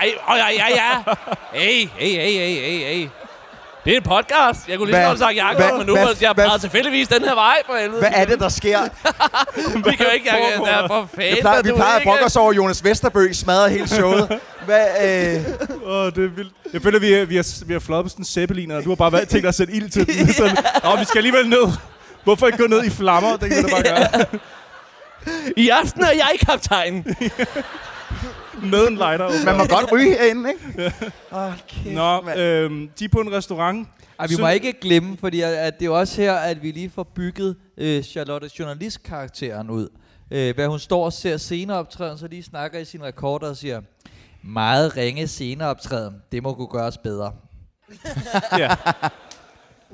Ej, åh, ja, ja, ja. Hey, hey, hey, hey, hey, hey. Det er en podcast. Jeg kunne lige så godt sagt Jacob, men nu var jeg bare tilfældigvis den her vej for helvede. Hvad er det, der sker? Vi kan jo ikke, jeg der er for fanden. Vi plejer, vi plejer at brokke os over, Jonas Vesterbø smadrer hele showet. Hvad, øh, Åh, oh, det er vildt. Jeg føler, vi er, vi er, vi flot på sådan en zeppeliner, og du har bare været, tænkt dig at sætte ild til den. Sådan, Nå, vi skal alligevel ned. Hvorfor ikke gå ned i flammer? Det kan du bare gøre. I aften er jeg kaptajn. Med en lighter. man må godt ryge herinde, ikke? Åh, kæft, Nå, øhm, de er på en restaurant. Ej, vi må ikke glemme, fordi at, at det er også her, at vi lige får bygget øh, Charlotte journalistkarakteren ud. Øh, hvad hun står og ser sceneoptræden, så lige snakker i sin rekorder og siger, meget ringe sceneoptræden, det må kunne gøres bedre. Ja.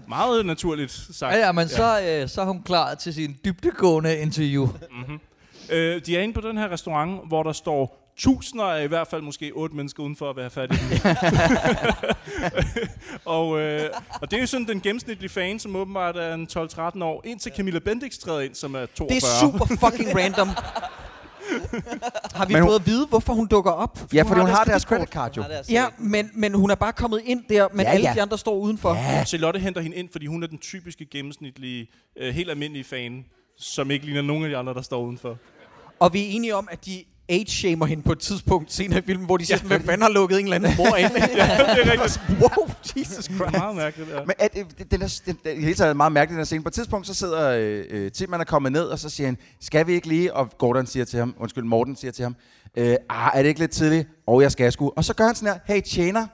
Meget naturligt sagt. Ja, ja, men så, øh, så er hun klar til sin dybdegående interview. Øh, de er inde på den her restaurant, hvor der står tusinder af i hvert fald måske otte mennesker udenfor at være den. og, øh, og det er jo sådan den gennemsnitlige fan, som åbenbart er en 12-13 år, indtil Camilla Bendix træder ind, som er 42. Det er super fucking random. Har vi Men hun- fået at vide, hvorfor hun dukker op? Ja, fordi hun har deres deres kreditkort. credit card jo. Ja, men, men hun er bare kommet ind der, men ja, alle ja. de andre står udenfor. Ja. Charlotte henter hende ind, fordi hun er den typiske gennemsnitlige, øh, helt almindelige fan, som ikke ligner nogen af de andre, der står udenfor. Og vi er enige om, at de age-shamer hende på et tidspunkt senere i filmen, hvor de siger, sådan, hvem fanden har lukket en eller anden mor ind? det er rigtigt. wow, Jesus Det er Christ. meget mærkeligt, ja. Men at, øh, den er, den, den, hele taget er meget mærkeligt, den her scene. På et tidspunkt, så sidder øh, øh, Timman er kommet ned, og så siger han, skal vi ikke lige? Og Gordon siger til ham, undskyld, Morten siger til ham, øh, ah, er det ikke lidt tidligt? Og jeg skal sgu. Og så gør han sådan her, hey, tjener.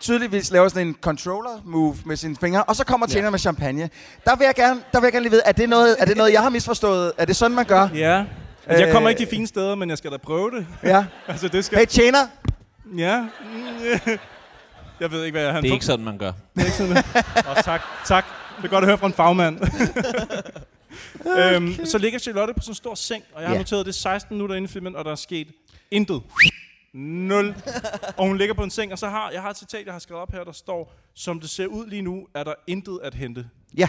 Tydeligvis laver sådan en controller move med sine fingre, og så kommer tjener ja. med champagne. Der vil, jeg gerne, der vil jeg gerne lige vide, er det, noget, er det noget, jeg har misforstået? Er det sådan, man gør? Ja. Jeg kommer Øh. ikke de fine steder, men jeg skal da prøve det. Ja. altså, det skal... Hey, tjener. Ja. Jeg ved ikke, hvad han Det er ikke sådan, man gør. Det er ikke sådan. oh, tak, tak. Det er godt at høre fra en fagmand. øhm, så ligger Charlotte på sådan en stor seng, og jeg har Ja. noteret det er 16 minutter inde i filmen, og der er sket intet. Nul. Og hun ligger på en seng, og så har jeg har et citat, jeg har skrevet op her, der står, som det ser ud lige nu, er der intet at hente. Ja.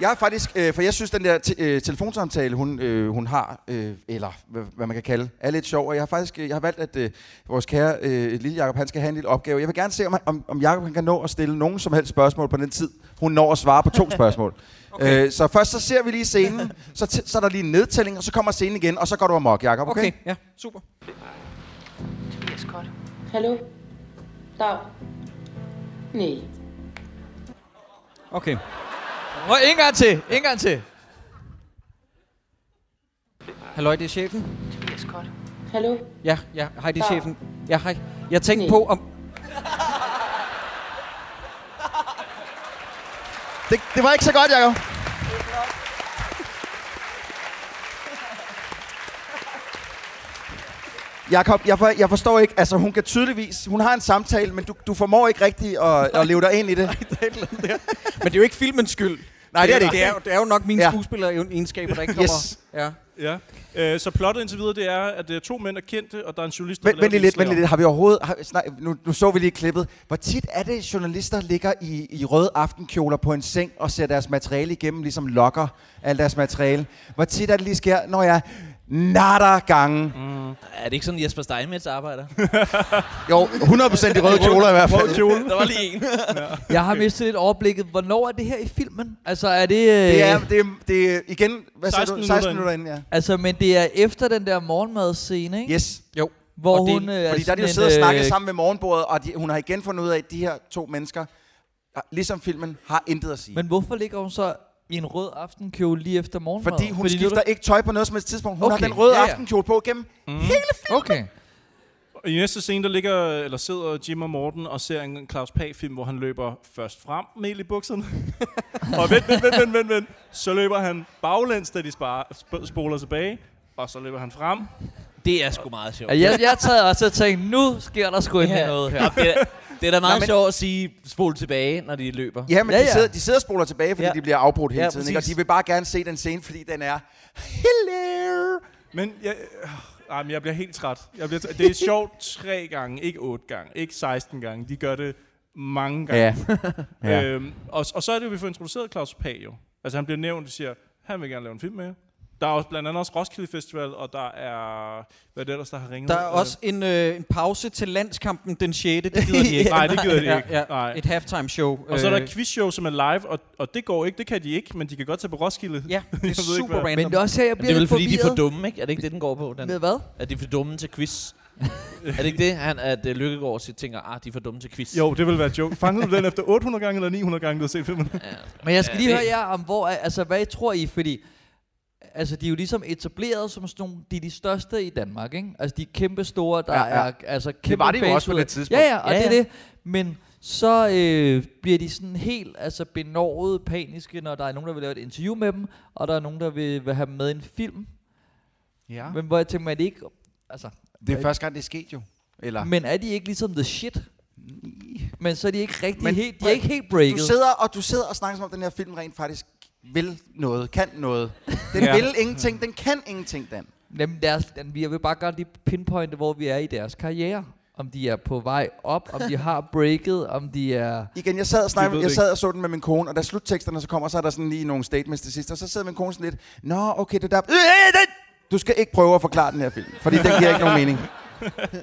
Jeg har faktisk, øh, for jeg synes, den der øh, telefonsamtale, hun, øh, hun har, øh, eller hvad, hvad man kan kalde, er lidt sjov. Og jeg har faktisk øh, jeg har valgt, at øh, vores kære øh, lille Jacob, han skal have en lille opgave. Jeg vil gerne se, om, om, om Jacob han kan nå at stille nogen som helst spørgsmål på den tid, hun når at svare på to spørgsmål. Okay. Øh, så først så ser vi lige scenen, så, t- så er der lige en nedtælling, og så kommer scenen igen, og så går du amok, Jacob. Okay? Okay, ja, super. Tobias Kort. Hallo? Dag? Nej. Okay. Og en gang til, en gang til. Halløj, det er chefen. Tobias Kort. Hallo? Ja, ja, hej, det er Ja. chefen. Ja, hej. Jeg tænkte Nej. på, om... Det, det var ikke så godt, Jacob. Jakob, jeg, for, jeg forstår ikke, altså hun kan tydeligvis, hun har en samtale, men du, du formår ikke rigtigt at, at leve dig ind i det. Der er et eller andet der. Men det er jo ikke filmens skyld. Nej, det er det ikke. Det er, jo- det er jo nok mine Ja. ja. skuespilleregenskaber, der ikke kommer... Yes. Ja. Ja. Øh, så plottet indtil videre, det er, at det er to mænd er kendte, og der er en journalist, der lige lave lidt, indslag lidt. Har vi overhovedet... Har, snak, nu, nu så vi lige klippet. Hvor tit er det, journalister ligger i, i røde aftenkjoler på en seng og ser deres materiale igennem, ligesom lokker alt deres materiale? Hvor tit er det lige sker, når jeg natter gange? Er det ikke sådan, Jesper Steinmetz arbejder? Jo, 100% i røde kjoler i hvert fald. Rød kjole. Der var lige en. Jeg har mistet lidt overblikket. Hvornår er det her i filmen? Altså er det... Øh, Det er, det er, det er igen, hvad siger 16 du? 16 minutter inden, ja. Altså, men det er efter den der morgenmadscene, ikke? Yes. Jo. Hvor Og det- hun... Øh, Fordi der er de jo siddet og snakket øh, sammen ved morgenbordet, og de, hun har igen fundet ud af, at de her to mennesker, ligesom filmen, har intet at sige. Men hvorfor ligger hun så i en rød aftenkjole lige efter morgenmad? Fordi hun Fordi er skifter ikke tøj på noget som helst tidspunkt. Hun Okay, har den røde ja, ja. aftenkjole på gennem der- Okay. Og I næste scene, der ligger, eller sidder Jim og Morten og ser en Claus Pag-film, hvor han løber først frem med i bukserne. og vent, vent, vent, vent, vent, vent. Så løber han baglæns, da de spar, sp- spoler tilbage. Og så løber han frem. Det er sgu meget sjovt. Jeg, jeg tager også og tænkte, nu sker der sgu endelig Ja. noget her. Det, er, det er da meget Nå, men- sjovt at sige, spol tilbage, når de løber. Ja, men Ja, ja, de, ja. sidder, de sidder og spoler tilbage, fordi Ja. de bliver afbrudt hele Ja, tiden. Ikke? Og de vil bare gerne se den scene, fordi den er... Hello! Men jeg, øh, ej, men jeg bliver helt træt. Jeg bliver t- det er sjovt tre gange, ikke otte gange, ikke 16 gange. De gør det mange gange. Ja. ja. Øhm, og, og så er det jo, vi får introduceret Claus Pag jo. Altså han bliver nævnt og siger, han vil gerne lave en film med jer. Der er også blandt andet også Roskilde Festival, og der er... Hvad er det ellers, der har ringet? Der er også en, øh, en pause til landskampen den 6. Det gider de ikke. Nej, det gider de ja, ikke. ja, Nej. Et halftime show. Og så er der et quizshow, som er live, og, og det går ikke, det kan de ikke, men de kan godt tage på Roskilde. Ja, det er ikke, super hvad- random. Men det er også her, jeg Det bliver er vel fordi, de er for dumme, ikke? Er det ikke det, den går på? Den? Med hvad? Er de for dumme til quiz? er det ikke det, han, at uh, Lykkegaard siger- tænker, ah, de er for dumme til quiz? Jo, det vil være joke. Fangede du den efter 800 gange eller 900 gange, du har set filmen? Ja. Men jeg skal Ja, lige det- høre jer om, hvor, altså, hvad I tror I, fordi altså, de er jo ligesom etableret som sådan nogle, de er de største i Danmark, ikke? Altså, de er kæmpe store, der Ja, ja, ja. er altså kæmpe var de jo også på det tidspunkt. Ja, ja, og Ja, ja, det er det. Men så øh, bliver de sådan helt altså benovet paniske, når der er nogen, der vil lave et interview med dem, og der er nogen, der vil, vil have dem med i en film. ja. Men hvor jeg tænker, at det ikke... Altså, Det er første gang, det er sket jo. Eller? men er de ikke ligesom the shit? Men så er de ikke rigtig Men helt... De er ikke helt breaket. Du sidder, og du sidder og snakker som om, den her film rent faktisk vil noget, kan noget. Den Ja. vil ingenting, den kan ingenting, Dan. Jamen, deres, den, vi vil bare godt lige pinpointe, hvor vi er i deres karriere. Om de er på vej op, om de har breaket, om de er... Igen, jeg sad, og snakkede, jeg sad og så den med min kone, og da slutteksterne så kommer, så er der sådan lige nogle statements til sidst, og så sidder min kone sådan lidt, Nå, okay, det der... Øh, den- Du skal ikke prøve at forklare den her film, fordi den giver ikke nogen mening.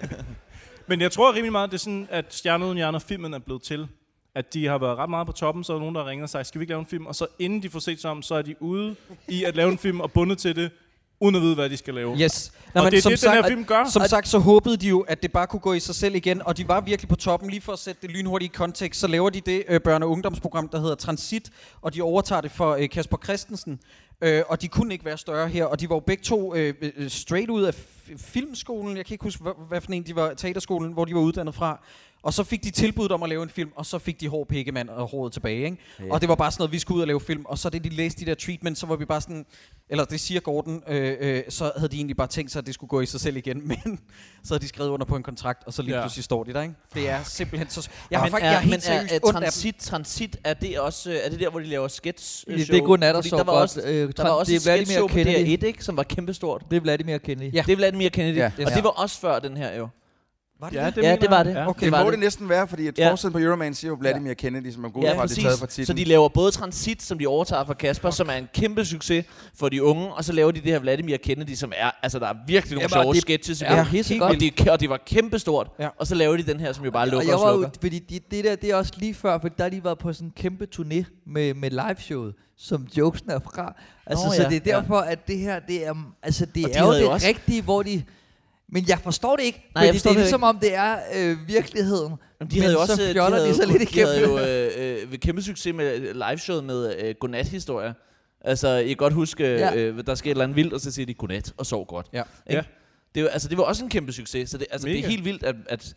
Men jeg tror rimelig meget, det er sådan, at Stjerner uden hjerner filmen er blevet til. At de har været ret meget på toppen, så er der nogen, der ringer og siger, skal vi ikke lave en film? Og så inden de får set sig om, så er de ude i at lave en film og bundet til det, uden at vide, hvad de skal lave. Yes. Og det er det, den her film gør. Som sagt, så håbede de jo, at det bare kunne gå i sig selv igen, og de var virkelig på toppen. Lige for at sætte det lynhurtigt i kontekst, så laver de det øh, børne- og ungdomsprogram, der hedder Transit, og de overtager det for øh, Kasper Christensen. Øh, og de kunne ikke være større her, og de var jo begge to øh, øh, straight ud af filmskolen. Jeg kan ikke huske, hvad, hvad for en de var, teaterskolen, hvor de var uddannet fra. Og så fik de tilbuddet om at lave en film, og så fik de hård pikkemand og håret tilbage. Ikke? Ja. Og det var bare sådan noget, vi skulle ud og lave film. Og så det, de læste de der treatment, så var vi bare sådan, eller det siger Gordon, øh, øh, så havde de egentlig bare tænkt sig, at det skulle gå i sig selv igen. Men så havde de skrevet under på en kontrakt, og så lige Ja. pludselig står de der. Ikke? Det er simpelthen så... Jeg har men faktisk, er, jeg er helt men er, seriøst er transit, transit, er det også øh, er det der, hvor de laver sketch øh, Det- show? det er og Fordi sov der var også, Øh, der var også det er Vladimir show på Kennedy. DR1, ikke, som var kæmpestort. Det er Vladimir Kennedy. Ja. Det er Vladimir Kennedy. Ja. Og det var også før den her jo. Var det Ja, det? det Ja, det var det. Ja. Okay. Det var må det. det næsten være, fordi at Ja. forsiden på Euroman siger jo Vladimir Kennedy, som går ud Ja, fra, at det er taget titlen. Så de laver både Transit, som de overtager fra Kasper, som er en kæmpe succes for de unge, og så laver de det her Vladimir Kennedy, som er, altså der er virkelig nogle og sjove det- sketches i Ja, det. helt og, godt. det, og det var kæmpestort. Ja. Og så laver de den her, som jo bare og lukker jeg og, var jo, slukker. fordi det, det der, det er også lige før, for der har de været på sådan en kæmpe turné med, med liveshowet, som jokesen er fra. Altså, Nå, så ja, det er derfor, at det her, det er, altså, det Og de er jo det jo også- rigtige, hvor de... Men jeg forstår det ikke, Nej, jeg forstår det er det ligesom om, det er øh, virkeligheden. Jamen, de havde jo men også så de havde, de, så lidt de havde jo øh, øh, kæmpe succes med øh, liveshowet med øh, godnat-historier. Altså, I kan godt huske, øh, Ja. øh, der sker et eller andet vildt, og så siger de godnat og sov godt. Ja. Ikke? Ja. Det, er jo- altså, det var også en kæmpe succes, så det, altså, det er Mega. helt vildt, at... at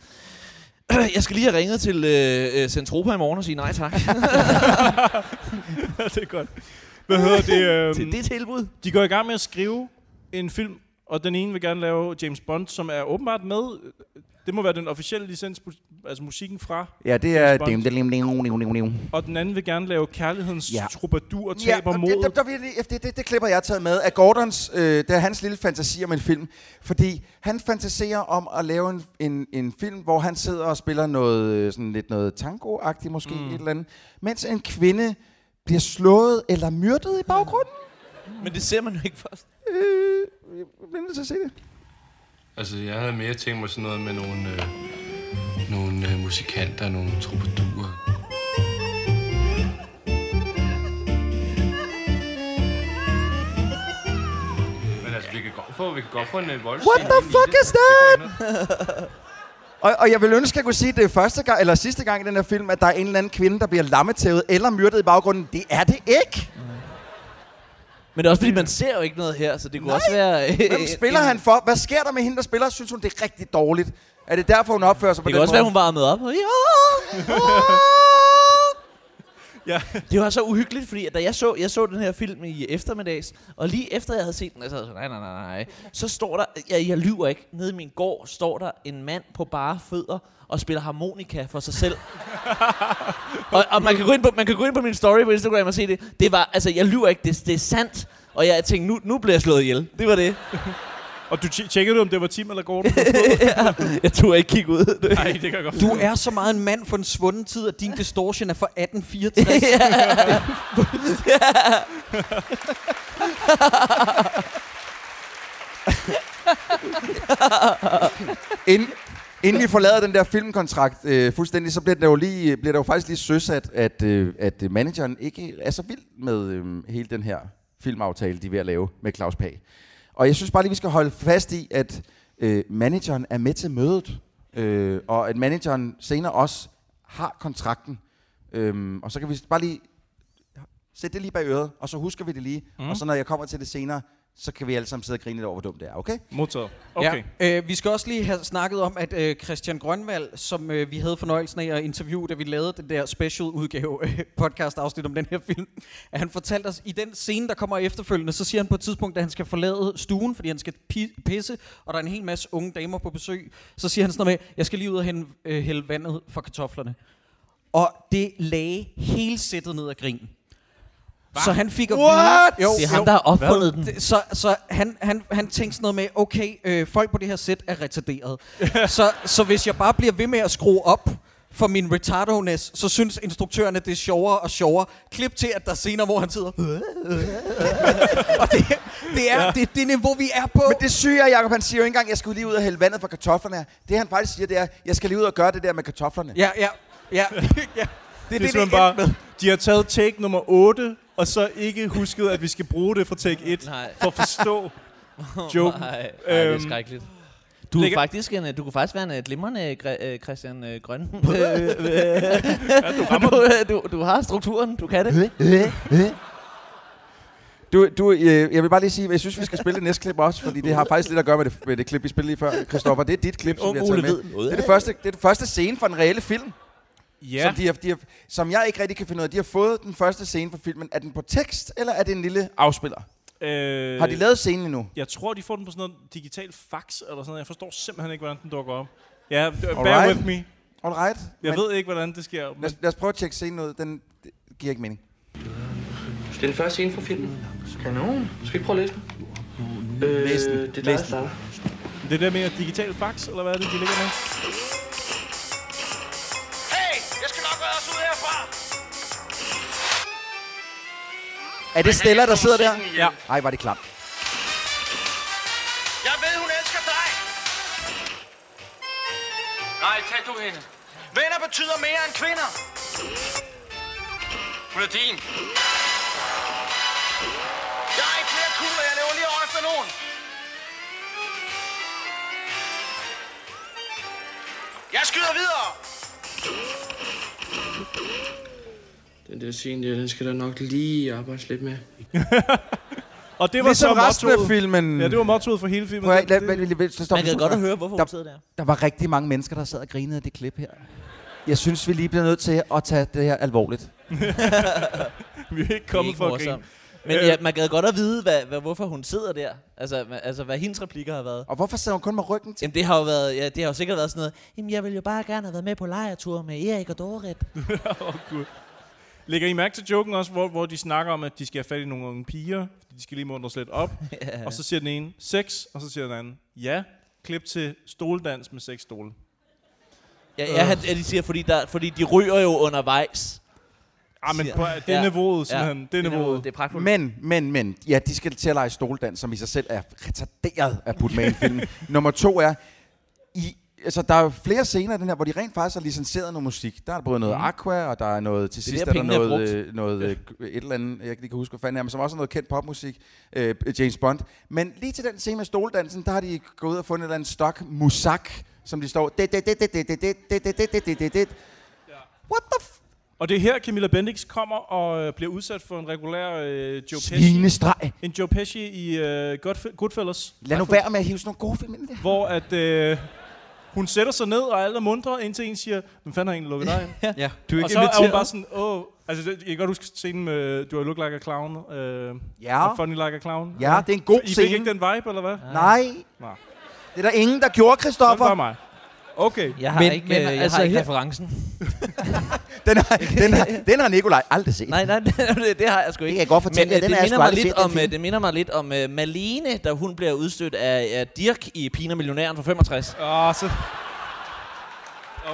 jeg skal lige have ringet til øh, øh, Centropa i morgen og sige nej tak det er godt. Hvad hedder det? Øhm, til det tilbud. de går i gang med at skrive en film, og den ene vil gerne lave James Bond, som er åbenbart med. Det må være den officielle licens, altså musikken fra. Ja, det er... James Bond. Og den anden vil gerne lave kærlighedens Ja. ja. troubadour og Ja, taber og modet. det, der, der vil jeg lige, det, det, det klipper jeg har taget med af Gordons, øh, det er hans lille fantasi om en film. Fordi han fantaserer om at lave en, en, en film, hvor han sidder og spiller noget, øh, sådan lidt noget tango-agtigt måske, mm. et eller andet. Mens en kvinde bliver slået eller myrdet i baggrunden. Men det ser man jo ikke først. Øh, jeg bliver nødt til at se det. Altså, jeg havde mere tænkt mig sådan noget med nogle, øh, nogle øh, musikanter, nogle troubadurer. Men altså, vi kan godt få, vi kan godt få en øh, voldscene What the ind i fuck det. is Det gør ikke noget. Og, og jeg vil ønske, at jeg kunne sige, at det er første gang, eller sidste gang i den her film, at der er en eller anden kvinde, der bliver lammetævet eller myrdet i baggrunden. Det er det ikke. Men det er også fordi, man ser jo ikke noget her, så det kunne også være... øh, Hvem spiller han for? Hvad sker der med hende, der spiller? Synes hun, det er rigtig dårligt? Er det derfor, hun opfører sig på Det den kan også måde? være, hun varmede op. Ja. Ja. Det var så uhyggeligt, fordi at da jeg så, jeg så den her film i eftermiddags, og lige efter jeg havde set den, jeg sad sådan, nej, nej, nej, nej, så står der, jeg, jeg lyver ikke, nede i min gård står der en mand på bare fødder og spiller harmonika for sig selv. og, og man, kan gå ind på, man kan gå ind på min story på Instagram og se det. Det var, altså, jeg lyver ikke, det, det er sandt. Og jeg tænkte, nu, nu bliver jeg slået ihjel. Det var det. Og du tje- tjekkede du, om det var Tim eller Gordon? jeg turde ikke kigge ud. Nej, det kan jeg godt Du er så meget en mand for en svunden tid, at din distortion er fra 1864. Ind, inden vi forlader den der filmkontrakt øh, fuldstændig, så bliver det jo, lige, bliver det jo faktisk lige søsat, at, øh, at manageren ikke er så vild med øh, hele den her filmaftale, de er ved at lave med Claus Pag. Og jeg synes bare lige, vi skal holde fast i, at øh, manageren er med til mødet, øh, og at manageren senere også har kontrakten. Øhm, og så kan vi bare lige sætte det lige bag øret, og så husker vi det lige. Mm. Og så når jeg kommer til det senere, så kan vi alle sammen sidde og grine lidt over, hvor dumt det er, okay? Modtaget. Okay. Ja, øh, vi skal også lige have snakket om, at øh, Christian Grønvald, som øh, vi havde fornøjelsen af at interviewe, da vi lavede den der special udgave øh, podcast afsnit om den her film, at han fortalte os, i den scene, der kommer efterfølgende, så siger han på et tidspunkt, at han skal forlade stuen, fordi han skal pi- pisse, og der er en hel masse unge damer på besøg. Så siger han sådan noget med, jeg skal lige ud og øh, hælde vandet for kartoflerne. Og det lagde hele sættet ned af grin. Så han fik at What? vide... Jo, Det er ham, jo. der har opfundet den. Det- Så, så han, han, han tænkte sådan noget med, okay, øh, folk på det her sæt er retarderet. så, så hvis jeg bare bliver ved med at skrue op for min retardoness, så synes instruktørerne, det er sjovere og sjovere. Klip til, at der er scener, hvor han sidder... og det, det er ja. det, det niveau, vi er på. Men det syge er, Jacob, han siger jo ikke engang, jeg skal lige ud og hælde vandet fra kartoflerne. Det han faktisk siger, det er, jeg skal lige ud og gøre det der med kartoflerne. Ja, ja, ja. ja. Det er Det det, er det, det bare, med. De har taget take nummer 8, og så ikke husket, at vi skal bruge det fra take 1, Nej. for at forstå joken. Nej, nej, det er Øhm, skrækkeligt. Du er faktisk en, du kunne faktisk være en øh, glimrende Gre- øh, Christian øh, Grøn. Ja, du du, øh, du, du har strukturen, du kan det. Du, du, øh, jeg vil bare lige sige, at jeg synes, vi skal spille det næste klip også, fordi det har faktisk lidt at gøre med det, med det klip, vi spillede lige før. Christoffer, det er dit klip, som vi har taget med. Det er det første, det er det første scene fra den reelle film, Ja, som, de har, de har, som jeg ikke rigtig kan finde ud af. De har fået den første scene fra filmen. Er den på tekst, eller er det en lille afspiller? øh, Har de lavet scenen endnu? Jeg tror, de får den på sådan noget digital fax eller sådan noget. Jeg forstår simpelthen ikke, hvordan den dukker op. Ja, bear Alright. with me. All right. Jeg Men ved ikke, hvordan det sker. lad, Men os, lad os prøve at tjekke scenen ud. Den giver ikke mening. Det er den første scene fra filmen. Kanon. Skal vi prøve at læse den? Øh, Læs den. Det er der starter. det der med digital fax, eller hvad er det, de ligger med? Er det Stella, der sidder der? Ja. Ej, var det klart. Jeg ved, hun elsker dig. Nej, tag du hende. Venner betyder mere end kvinder. Hun er din. Jeg er ikke flere kugler, jeg lever lige over efter nogen. Jeg skyder videre. Den der scene der, den skal der nok lige arbejdes lidt med. Og det var Ligesom så resten af filmen. Ja, det var mottoet for hele filmen. Prøv at, Det- lad, det- lad, lad, lad, stop, Man kan godt stop. høre, hvorfor Der- hun sidder der. Der var rigtig mange mennesker, der sad og grinede af det klip her. Jeg synes, vi lige bliver nødt til at tage det her alvorligt. Vi er ikke er kommet ikke for at grine. morsomt. Men Øh. ja, man gad godt at vide, hvad, hvad, hvorfor hun sidder der. Altså, hva- altså, hvad hendes replikker har været. Og hvorfor sidder hun kun med ryggen til? Jamen, det har jo været, ja, det har jo sikkert været sådan noget. Jamen, jeg ville jo bare gerne have været med på lejretur med Erik og Dorit. Åh, Gud. Lægger I mærke til joken også, hvor, hvor de snakker om, at de skal have fat i nogle unge piger, fordi de skal lige mundres lidt op. ja. Og så siger den ene, sex, og så siger den anden, ja, klip til stoledans med seks stole. Ja, ja, han, ja, de siger, fordi, der, fordi de ryger jo undervejs. Ah, men på, det er Ja. niveauet, simpelthen. Det er niveauet. Det er pragtfuldt. Men, men, men, ja, de skal til at lege stoldans, som i sig selv er retarderet at putte med i en film. Nummer to er, i, altså, der er jo flere scener den her, hvor de rent faktisk har licenseret noget musik. Der er både noget. Aqua, og der er noget til det sidst, der, der er noget, er noget, ja. et eller andet, jeg ikke kan huske, hvad fanden er, men som også er noget kendt popmusik, øh, James Bond. Men lige til den scene med stoldansen, der har de gået ud og fundet en eller anden stok musak, som de står... det det det det det det det det. What the f- og det er her, Camilla Bendix kommer og bliver udsat for en regulær øh, Joe Pesci. Svinestreg. En Joe Pesci i øh, Godf- Goodfellas. Lad nu være med at hive sådan nogle gode film ind der. Hvor at... Øh, hun sætter sig ned, og alle er mundre, indtil en siger, hvem fanden har egentlig lukket dig ind? Ja, du er og ikke så er hun inviteret. bare sådan, åh, altså det- jeg kan godt huske scenen med, du har look like a clown. Øh, Ja. Funny like a clown. Ja, det er en god I fik scene. ikke den vibe, eller hvad? Nej. Nej. Det er der ingen, der gjorde, Christoffer. var mig. Okay. Jeg har Men- ikke, men øh, jeg altså har ikke her- referencen. Den har, den har, den har Nikolaj aldrig set. Nej, nej, det, det har jeg sgu Det ikke. kan jeg godt fortælle Men jer, øh, den det, minder sgu mig lidt set, om, film. øh, det minder mig lidt om uh, Malene, da hun bliver udstødt af, af Dirk i Pina Millionæren for 65. Åh, så...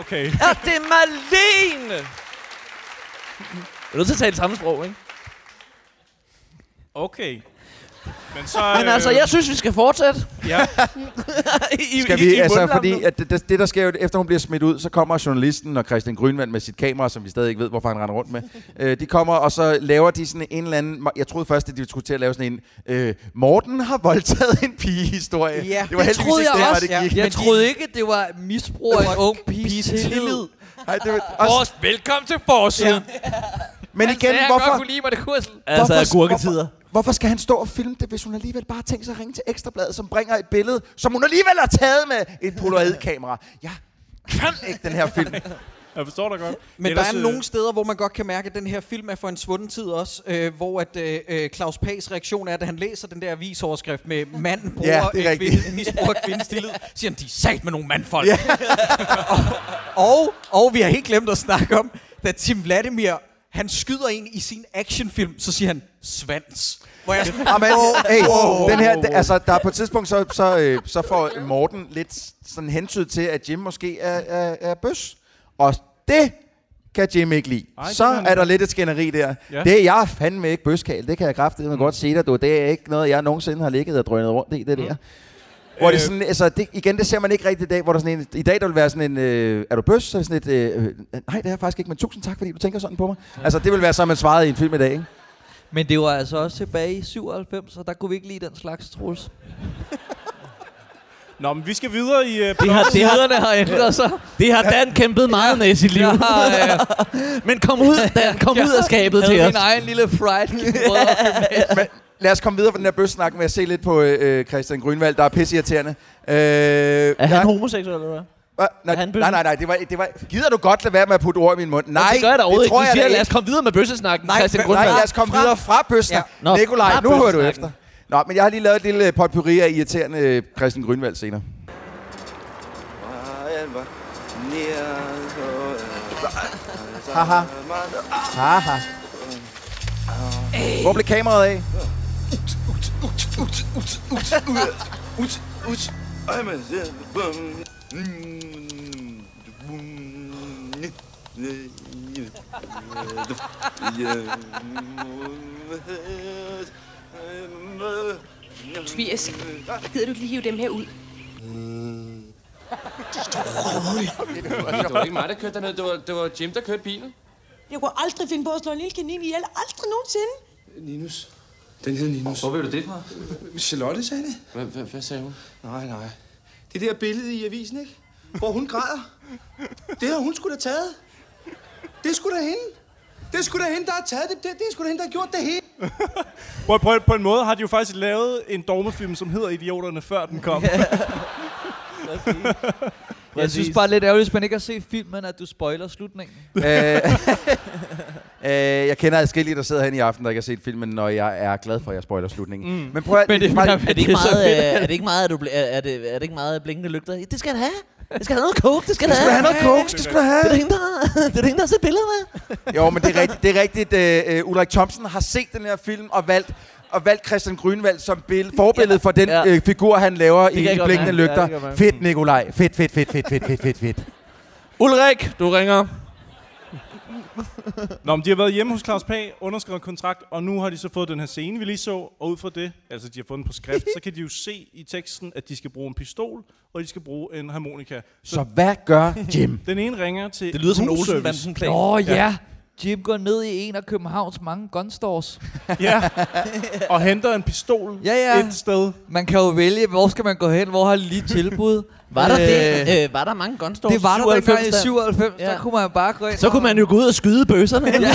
Okay. Ja, det er Malene! Du er nødt til at tale samme sprog, ikke? Okay. Men så... Men altså, jeg synes, vi skal fortsætte. Ja. I, Skal i, vi, i altså, mundlampen. fordi at det, det, der sker jo, efter hun bliver smidt ud, så kommer journalisten og Christian Grønvand med sit kamera, som vi stadig ikke ved, hvorfor han render rundt med. Øh, de kommer, og så laver de sådan en eller anden... Jeg troede først, at de skulle til at lave sådan en... Øh, Morten har voldtaget en pige-historie. Ja, det var Det troede jeg det, også. det gik. Jeg troede ikke, det var misbrug af en ung piges tillid. Ej, det var også, Vores, velkommen til forsiden. men Han igen, han godt hvorfor, kunne lide mig, det kursel. Altså, hvorfor- gurketider. Hvorfor skal han stå og filme det, hvis hun alligevel bare tænkt sig at ringe til Ekstrabladet, som bringer et billede, som hun alligevel har taget med et polaroid-kamera? Jeg kan ikke den her film. Jeg forstår dig godt. Men Ellers, der er øh, nogle steder, hvor man godt kan mærke, at den her film er for en svunden tid også, øh, hvor at øh, øh, Claus Pags reaktion er, da han læser den der avisoverskrift med manden bruger Ja, det er rigtigt. kvinde, misbruger kvindens tillid, siger han, de er sat med nogle mandfolk. Ja. og, og vi har helt glemt at snakke om, da Tim Vladimir han skyder en i sin actionfilm, så siger han, svans. Hvor jeg sådan, Jamen, wow, hey, wow, den her, altså, der er på et tidspunkt, så, så, øh, så får Morten lidt sådan hentyd til, at Jim måske er, er, er bøs. Og det kan Jim ikke lide. Ej, så er der lidt et skænderi der. Ja. Det er jeg fandme ikke bøskal. Det kan jeg kraftedeme mm. godt sige dig. Du. Det er ikke noget, jeg nogensinde har ligget og drønet rundt i, det der. Hvor det Øh. sådan, altså, det, igen, det ser man ikke rigtigt i dag, hvor der sådan en, i dag der vil være sådan en, øh, er du bøs? Så er det sådan et, øh, øh, nej, det er jeg faktisk ikke, men tusind tak, fordi du tænker sådan på mig. Altså, det vil være, som man svarede i en film i dag, ikke? Men det var altså også tilbage i 97, så der kunne vi ikke lide den slags, Troels. Nå, men vi skal videre i... Uh, Det har, det har, har ændret sig. det har Dan kæmpet meget med i sit liv. Jeg har, øh, Men kom ud, Dan, kom ud af skabet til havde os. min egen lille fried Men lad os komme videre fra den her bøssnak med at se lidt på øh, Christian Grønvald, der er pisseirriterende. Øh, Er han homoseksuel, eller hvad? Hva? Nej, han nej, nej, nej, det var, det var, gider du godt lade være med at putte ord i min mund? Nej, det gør jeg da overhovedet ikke. Du jeg siger, lad os komme videre med bøssesnakken, Nej, Christian Grundvald. nej, lad os komme videre fra bøssen. Ja. Nå, Nikolaj, fra nu hører du bøssesnakken. efter. Nå, men jeg har lige lavet et lille potpourri af irriterende øh, Christian Grønvald senere. Haha. Haha. Hvor blev kameraet af? Tobias, gider du ikke lige hive dem her ud? Det var ikke mig, der kørte derned. Det var, det var Jim, der kørte bilen. Jeg kunne aldrig finde på at slå en lille kanin ihjel. Aldrig nogensinde. Ninus. Den hedder Ninus. Hvor ved du det fra? Charlotte sagde det. Hvad, hvad, hvad sagde hun? Nej, nej. Det der billede i avisen, ikke? Hvor hun græder. Det har hun skulle da taget. Det er sgu da hende. Det er sgu da hende, der har taget det. Det, det er sgu da hende, der har gjort det hele. På, på, på en måde har de jo faktisk lavet en dogmefilm, som hedder Idioterne, før den kom. Jeg synes bare lidt ærgerligt, hvis man ikke har set filmen, at du spoiler slutningen. øh, øh, jeg kender adskillige, der sidder herinde i aften, der ikke har set filmen, og jeg er glad for, at jeg spoiler slutningen. Mm. Men prøv at... Men det- Er det ikke Det er så meget, fedt. øh, er det ikke meget, at du er, er, det, er det ikke meget blinkende lygter? Det skal det have. Det skal have noget coke, det skal det Du skal have. noget coke, det skal have. Det er der det er der har set billeder med. Jo, men det er rigtigt. Det er rigtigt. Uh, uh, Ulrik Thomsen har set den her film og valgt og valgt Christian Grønvald som bill- forbillede for den Ja. uh, figur, han laver kan i, godt Blinkende. Ja, Lygter. det mærke. fedt, Nikolaj. Fedt, fedt, fedt, fedt, fedt, fedt, fedt, fedt. Ulrik, du ringer. Nå, men de har været hjemme hos Claus Pag, underskrevet kontrakt, og nu har de så fået den her scene, vi lige så, og ud fra det, altså de har fået den på skrift, så kan de jo se i teksten, at de skal bruge en pistol, og de skal bruge en harmonika. Så hvad gør Jim? Den ene ringer til Det lyder som en. Olsen-banden-plan. Åh oh, ja. Jim går ned i en af Københavns mange gunstores. Ja, og henter en pistol Ja, ja. et sted. Man kan jo vælge, hvor skal man gå hen, hvor har lige tilbud. Var der Øh, det? Øh, var der mange gunstores? Det var der dengang i der? 97, Ja. der kunne man bare gå ind. Så kunne man jo gå ud og skyde bøsserne. Ja.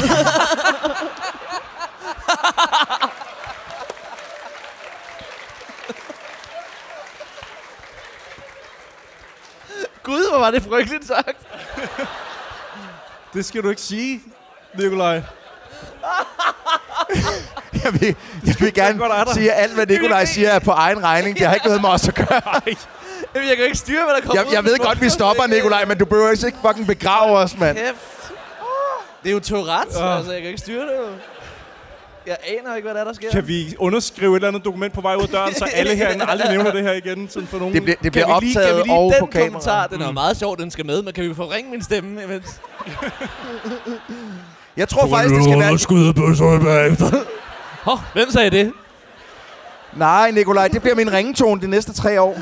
Gud, hvor var det frygteligt sagt. Det skal du ikke sige, Nikolaj. Jeg vil, jeg vil gerne er sige, at alt, hvad Nikolaj siger, er på egen regning. Det har ikke noget med os at gøre. Jamen, jeg kan ikke styre, hvad der kommer Jeg, jeg ved godt, vi stopper, Nikolaj, men du behøver ikke fucking begrave os, mand. Kæft. Det er jo Tourette's, Åh. altså jeg kan ikke styre det jo. Jeg aner ikke, hvad der, er, der sker. Kan vi underskrive et eller andet dokument på vej ud af døren, så alle herinde aldrig nævner det her igen? Sådan for nogen. Det bliver, det Kan bliver vi lige, optaget kan vi lige og den på kamera. kommentar, den er meget sjov, den skal med, men kan vi få ringe min stemme imens? Jeg tror faktisk, det skal være... skyde bøsserne bagefter. Hov, hvem sagde det? Nej, Nikolaj, det bliver min ringetone de næste tre år.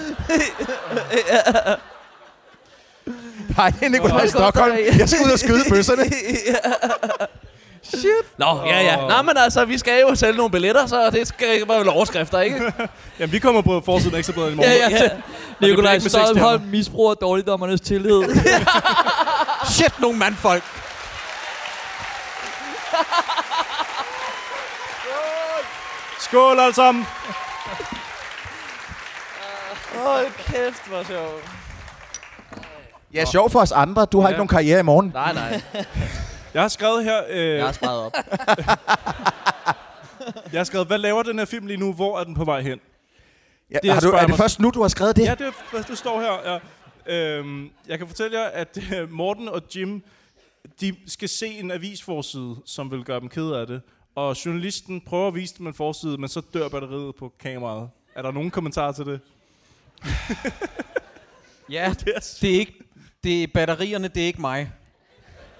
Nej, det er Nikolaj. Stockholm. Jeg skal ud og skyde bøsserne. Shit. Nå, ja, ja. Nå, men altså, vi skal jo sælge nogle billetter, så det skal ikke være vel overskrifter, ikke? Jamen, vi kommer på forsiden af Ekstrabladet i morgen. Ja, ja. Ja. Nikolaj Stolholm misbruger dårligdommernes tillid. Shit, nogle mandfolk. Skål alle sammen! Hold kæft, hvor sjovt. Ja, sjov for os andre. Du har ikke nogen karriere i morgen. Nej, nej. Jeg har skrevet her... Øh, Jeg har sparet op. jeg har skrevet, hvad laver den her film lige nu? Hvor er den på vej hen? Ja, Det, har du, er det mig- først nu, du har skrevet det? Ja, det, er- det står her. Ja. Øhm, jeg kan fortælle jer, at øh, Morten og Jim, de skal se en avisforside, som vil gøre dem ked af det. Og journalisten prøver at vise dem en forside, men så dør batteriet på kameraet. Er der nogen kommentarer til det? Ja, det er ikke... Det er batterierne, det er ikke mig.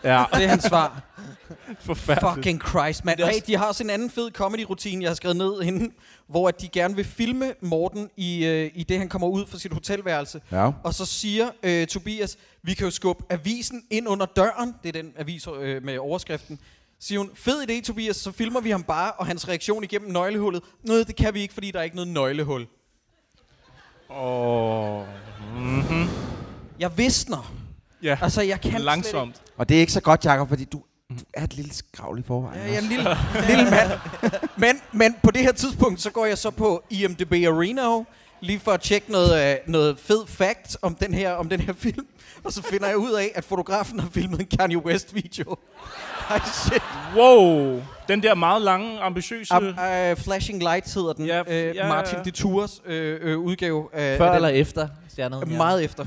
Ja. Det er hans svar. Forfærdeligt. Fucking Christ, mand. Hey, også- de har sådan en anden fed comedy-rutine, jeg har skrevet ned hende, hvor at de gerne vil filme Morten i, øh, i det, han kommer ud fra sit hotelværelse. Ja. Og så siger øh, Tobias, vi kan jo skubbe avisen ind under døren. Det er den avis øh, med overskriften. Siger hun, fed idé Tobias, så filmer vi ham bare, og hans reaktion igennem nøglehullet. Nej, det kan vi ikke, fordi der er ikke noget nøglehul. Åh. Mm-hmm. Jeg visner. Ja, Altså, jeg kan slet langsomt. Og det er ikke så godt, Jacob, fordi du, du er et lille skravl i forvejen. Ja, jeg er en lille, lille mand. Men, men på det her tidspunkt, så går jeg så på IMDb Arena, lige for at tjekke noget, øh, noget fed fact om den, her, om den her film. Og så finder jeg ud af, at fotografen har filmet en Kanye West-video. Ej, shit. Wow. Den der meget lange, ambitiøse... Um, uh, Flashing Lights hedder den. Ja, Ja, f- uh, ja, Martin ja. Detours øh, øh, udgave. af- Før af eller den. efter stjernet? Meget efter.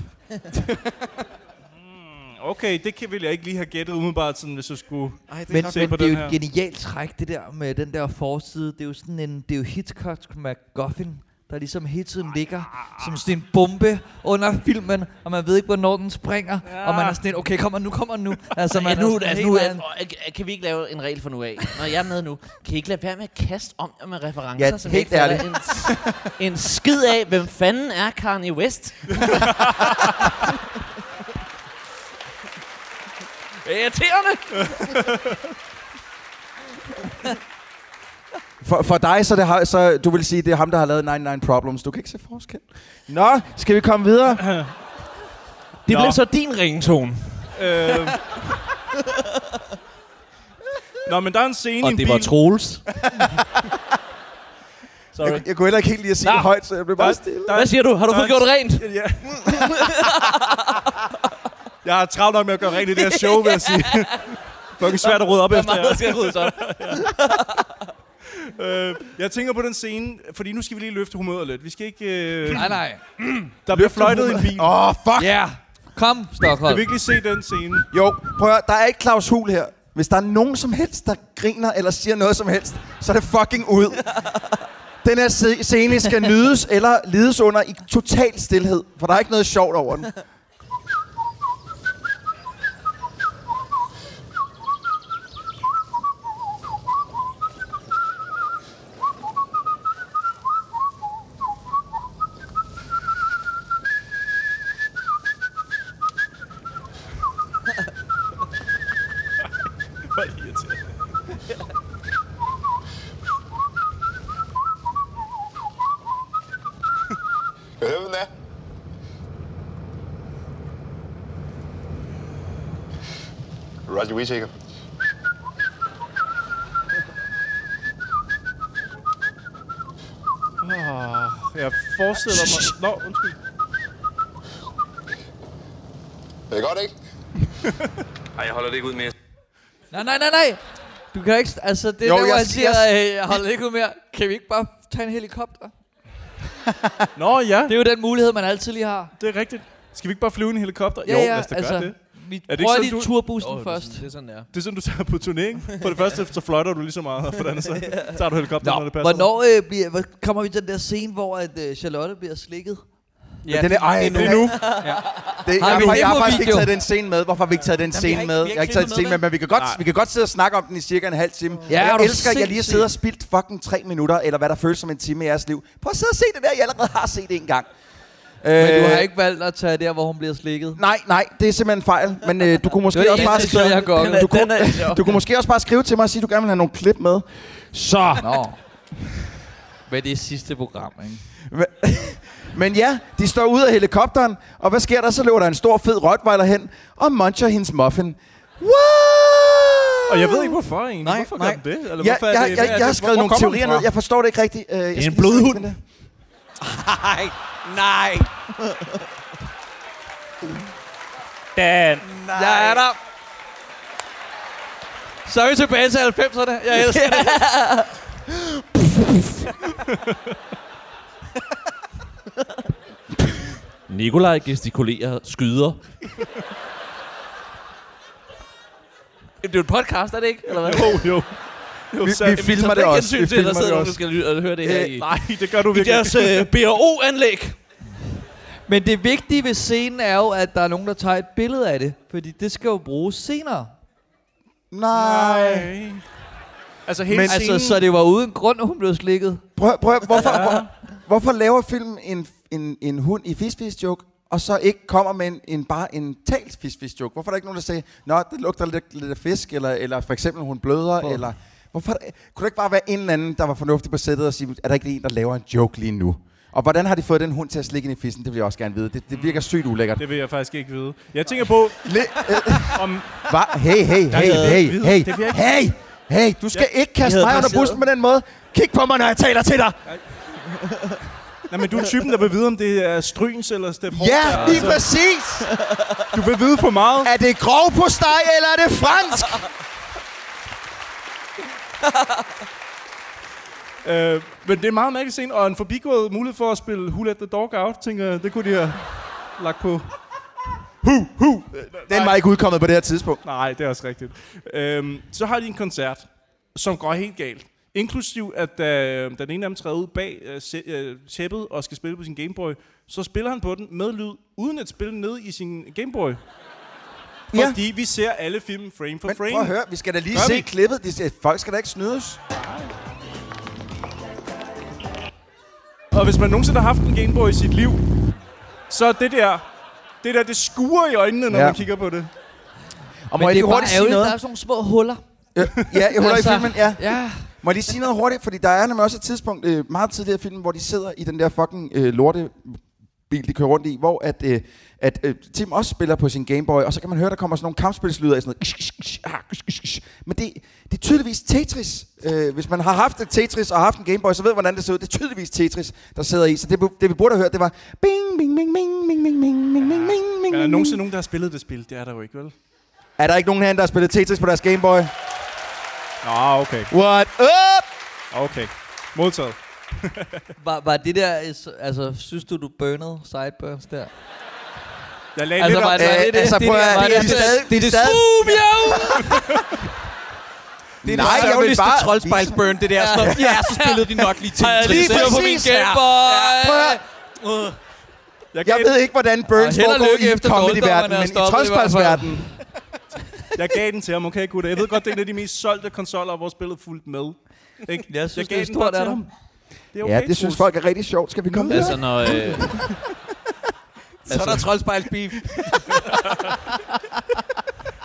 Okay, det kan, ville jeg ikke lige have gættet umiddelbart, sådan, hvis jeg skulle... Ej, det er Men, se men på det er jo et her. genialt træk, det der med den der forside. Det er jo sådan en, det er jo Hitchcock MacGuffin, der ligesom hele tiden ligger som sådan en bombe under filmen, og man ved ikke, hvornår den springer, ja. og man er sådan en, okay, kommer nu, kommer nu. Altså, man ja, nu, er altså, nu er, øh, kan vi ikke lave en regel for nu af? Når jeg er med nu, kan I ikke lade være med at kaste om med referencer, Ja, som helt ikke en, en skid af, hvem fanden er Kanye West? Irriterende! For, for dig, så, det har, så du vil sige, det er ham, der har lavet 99 Problems. Du kan ikke se forskel. Nå, skal vi komme videre? Det Nå. blev så din ringtone. Øh... Nå, men der er en scene i Og en det bil. var Troels. Sorry. Jeg, jeg kunne heller ikke helt lide at sige Nå. det højt, så jeg blev bare stille. der- Hvad siger du? Har du fået gjort rent? Ja. jeg har travlt nok med at gøre rent i det her show, vil jeg sige. Fucking svært at rydde op Der er efter der skal ryddes op. Øh, jeg tænker på den scene, fordi nu skal vi lige løfte humøret lidt. Vi skal ikke... Øh, Nej, nej. der bliver fløjtet i en bil. Åh, oh, fuck! Ja, yeah. kom, Kan Stockholm. vi ikke lige se den scene? Jo, prøv at, der er ikke Claus Hul her. Hvis der er nogen som helst, der griner eller siger noget som helst, så er det fucking ud. Den her scene skal nydes eller lides under i total stillhed, for der er ikke noget sjovt over den. Hvor er det irriterende. Hvem er? Roger Whittaker. Oh, jeg forestiller mig... Nå, undskyld. Det er godt, ikke? Ej, jeg holder det ikke ud mere. Nej, nej, nej, nej. Du kan ikke... Altså, det er Jo, der, hvor jeg siger- jeg, jeg holder ikke ud mere. Kan vi ikke bare tage en helikopter? Nå, ja. Det er jo den mulighed, man altid lige har. Det er rigtigt. Skal vi ikke bare flyve i en helikopter? Ja, jo, ja, lad os da altså, gøre det. Vi Er det prøver sådan, lige du- turbussen Oh, først. Det er sådan, der. Det er sådan, du tager på turné? For det første, så fløjter du lige så meget, og for det andet, så tager du helikopter, når Nå, det passer. hvornår øh, bliver, hvor kommer vi til den der scene, hvor at, øh, Charlotte bliver slikket? Ja, den er, ej, det det er er nu. Ja. Det, jeg, Har har, vi jeg, jeg har faktisk ikke taget den scene med. Hvorfor har vi ikke taget den scene ikke- med? vi har Jeg har ikke taget den scene med, men vi kan, godt, Nej. vi kan godt sidde og snakke om den i cirka en halv time. Ja, er jeg elsker, at jeg lige siddet og spildt fucking tre minutter, eller hvad der føles som en time i jeres liv. Prøv at sidde og se det der, jeg allerede har set en gang. Men Øh, du har ikke valgt at tage der, hvor hun bliver slikket? Nej, nej, det er simpelthen fejl. Men øh, du kunne måske Det er også det bare skrive... jeg du, kunne, du kunne måske også bare skrive til mig og sige, at du gerne vil have nogle klip med. Så. Nå. Men det er sidste program, ikke? Men, ja, de står ud af helikopteren, og hvad sker der? Så løber der en stor fed rottweiler hen og muncher hendes muffin. Wow! Og jeg ved ikke, hvorfor egentlig. Nej, hvorfor nej. gør den det? Eller Ja, hvorfor er jeg, det, jeg, er jeg, jeg har det? skrevet nogle teorier ned. Jeg forstår det ikke rigtigt. Uh, jeg en skal lige blodhund. Nej, nej. Dan. Jeg er der. Så er vi tilbage til 90'erne. Jeg elsker det. Nikolaj gestikulerer, skyder. Det er jo et podcast, er det ikke? Eller hvad? Jo, jo. Jo Vi, sandt. vi filmer det også. Vi til, at der filmer sidder det nogen, der også. skal lytte, og høre det her Øh, i, Nej, det gør du i virkelig. deres øh, BRO-anlæg. Men det vigtige ved scenen er jo, at der er nogen, der tager et billede af det. Fordi det skal jo bruges senere. Nej. Altså hele Men- scenen... Altså, så det var uden grund, at hun blev slikket. Prøv, prøv, hvorfor, hvor, hvorfor laver filmen en, en, en hund i fish joke, og så ikke kommer med en, en bare en talt fish joke? Hvorfor er der ikke nogen, der siger, Nå, det lugter lidt, lidt af fisk, eller, eller for eksempel hun bløder, Hvor? eller... Hvorfor, kunne der ikke bare være en eller anden, der var fornuftig på sættet og sige, er der ikke en, der laver en joke lige nu? Og hvordan har de fået den hund til at slikke ind i fissen? Det vil jeg også gerne vide. Det, det virker sygt ulækkert. Det vil jeg faktisk ikke vide. Jeg tænker på, Le, om... Hva? Hey, hey, hey, hey, hey, hey, hey, du skal ikke kaste mig under bussen på den måde. Kig på mig, når jeg taler til dig. Nej, men du er typen, der vil vide, om det er Stryns eller Steff Ja, lige præcis. Du vil vide for meget. Er det grov på steg, eller er det fransk? Øh, men det er meget mærkelig scene, og en forbigået mulighed for at spille Who Let the Dog Out, tænker jeg, det kunne de have lagt på. Hu, hu. Den var ikke udkommet på det her tidspunkt. Nej, det er også rigtigt. Øhm, så har de en koncert, som går helt galt. Inklusiv, at da, da den ene af dem træder ud bag øh, øh, tæppet og skal spille på sin Gameboy, så spiller han på den med lyd, uden at spille ned i sin Gameboy. Ja. Fordi vi ser alle film frame for Men frame. prøv at høre, vi skal da lige Gør se vi? klippet. De siger, folk skal da ikke snydes. Og hvis man nogensinde har haft en Gameboy i sit liv, så er det der, det der, det skuer i øjnene, når Ja. man kigger på det. Og Men må jeg det er lige bare hurtigt sige noget? der er sådan nogle små huller. Øh, ja, jeg holder Altså, i filmen, ja. Ja. Må jeg lige sige noget hurtigt? Fordi der er nemlig også et tidspunkt, øh, meget tidligere i filmen, hvor de sidder i den der fucking øh, lorte bil, de kører rundt i, hvor at, øh, at øh, Tim også spiller på sin Gameboy, og så kan man høre, der kommer sådan nogle kampspilslyder af sådan noget. Men det, det er tydeligvis Tetris. Øh, hvis man har haft et Tetris og haft en Gameboy, så ved man, hvordan det ser ud. Det er tydeligvis Tetris, der sidder i. Så det, det vi burde have hørt, det var bing, bing, bing, bing, bing, bing, bing, bing, bing, bing, bing, er der nogensinde nogen, der har spillet det spil? Det er der jo ikke, vel? Er der ikke nogen herinde, der har spillet Tetris på deres Gameboy? Nå, okay. What up? Okay. Modtaget. Var, var det der, altså, synes du, du burnede sideburns der? Jeg lagde Altså, lidt var op. Øh, det, det, altså, prøv at- det, er det, stadig- det, det, det, stadig-! Det er Nej, det jeg vil sørgeligste bare- troldspejlsburn, det der. Sådan, ja, så spillede de nok lige til. Har jeg lige styr på min præcis. Gameboy? Jeg Jeg ved ikke, hvordan Burns foregår i efter comedy-verdenen, er men i troldspejlsverdenen. jeg gav den til ham, okay, gutter. Jeg ved godt, det er en af de mest solgte konsoller, hvor spillet fuldt med. Ikke? Jeg synes, gav det er stort af ham. Det er okay, Ja, det synes folk er rigtig sjovt. Skal vi komme videre? Altså, når... Øh, Så er der troldspejlsbeef.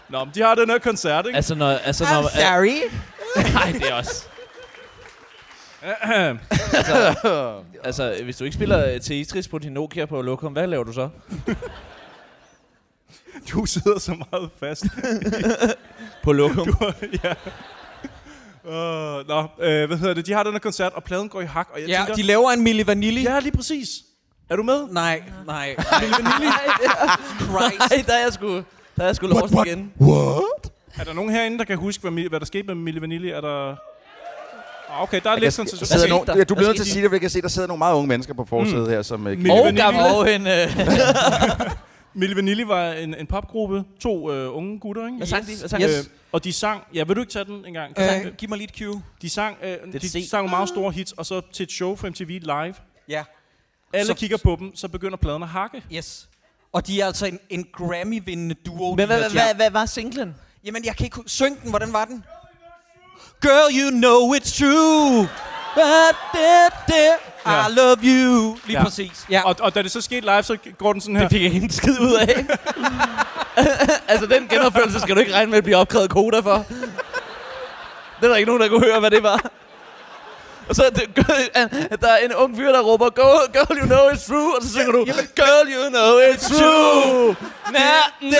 Nå, men de har den her koncert, ikke? altså, når... Altså, når Sorry. Nej, det er også... altså, altså, hvis du ikke spiller øh, Tetris på din Nokia på Lokum, hvad laver du så? Du sidder så meget fast. På Lokum? Du, ja. Uh, nå, øh, hvad hedder det? De har den her koncert, og pladen går i hak, og jeg Ja, tænker... de laver en Milli Vanilli. Ja, lige præcis. Er du med? Nej, nej. Milli Vanilli? Christ. Nej, der er jeg sgu... Der er jeg sgu lost igen. What? Er der nogen herinde, der kan huske, hvad, hvad der skete med Milli Vanilli? Er der... Ah, Okay, der er Der lidt sidder sensation. skete nogle, der? ja, du bliver nødt til at sige det, for jeg kan se, der sidder nogle meget unge mennesker på forsædet her, som... Øh, Milli Og Vanilli. gamle. Og en... Milli Vanilli var en, en popgruppe. To øh, unge gutter, ikke? Hvad sang de? Hvad sang Yes. Øh, og de sang... Ja, vil du ikke tage den en gang? Øh, giv mig lige et cue. De sang, øh, de C. sang meget store hits, og så til et show for MTV Live. Ja. Alle Så- kigger på dem, så begynder pladen at hakke. Yes. Og de er altså en, en Grammy-vindende duo. Men hvad, hvad, hvad, hvad var singlen? Jamen, jeg kan ikke synge den. Hvordan var den? Girl, you know it's true. But det, det, Ja. I love you. Lige Ja. præcis. Ja. Og, og da det så skete live, så går den sådan her. Det fik jeg ikke en skid ud af. altså, den genopførelse skal du ikke regne med at blive opkrævet koda for. Det er der ikke nogen, der kunne høre, hvad det var. Og så er der er en ung fyr, der råber, girl, girl, you know it's true. Og så synger du, girl, you know it's true. Na, na.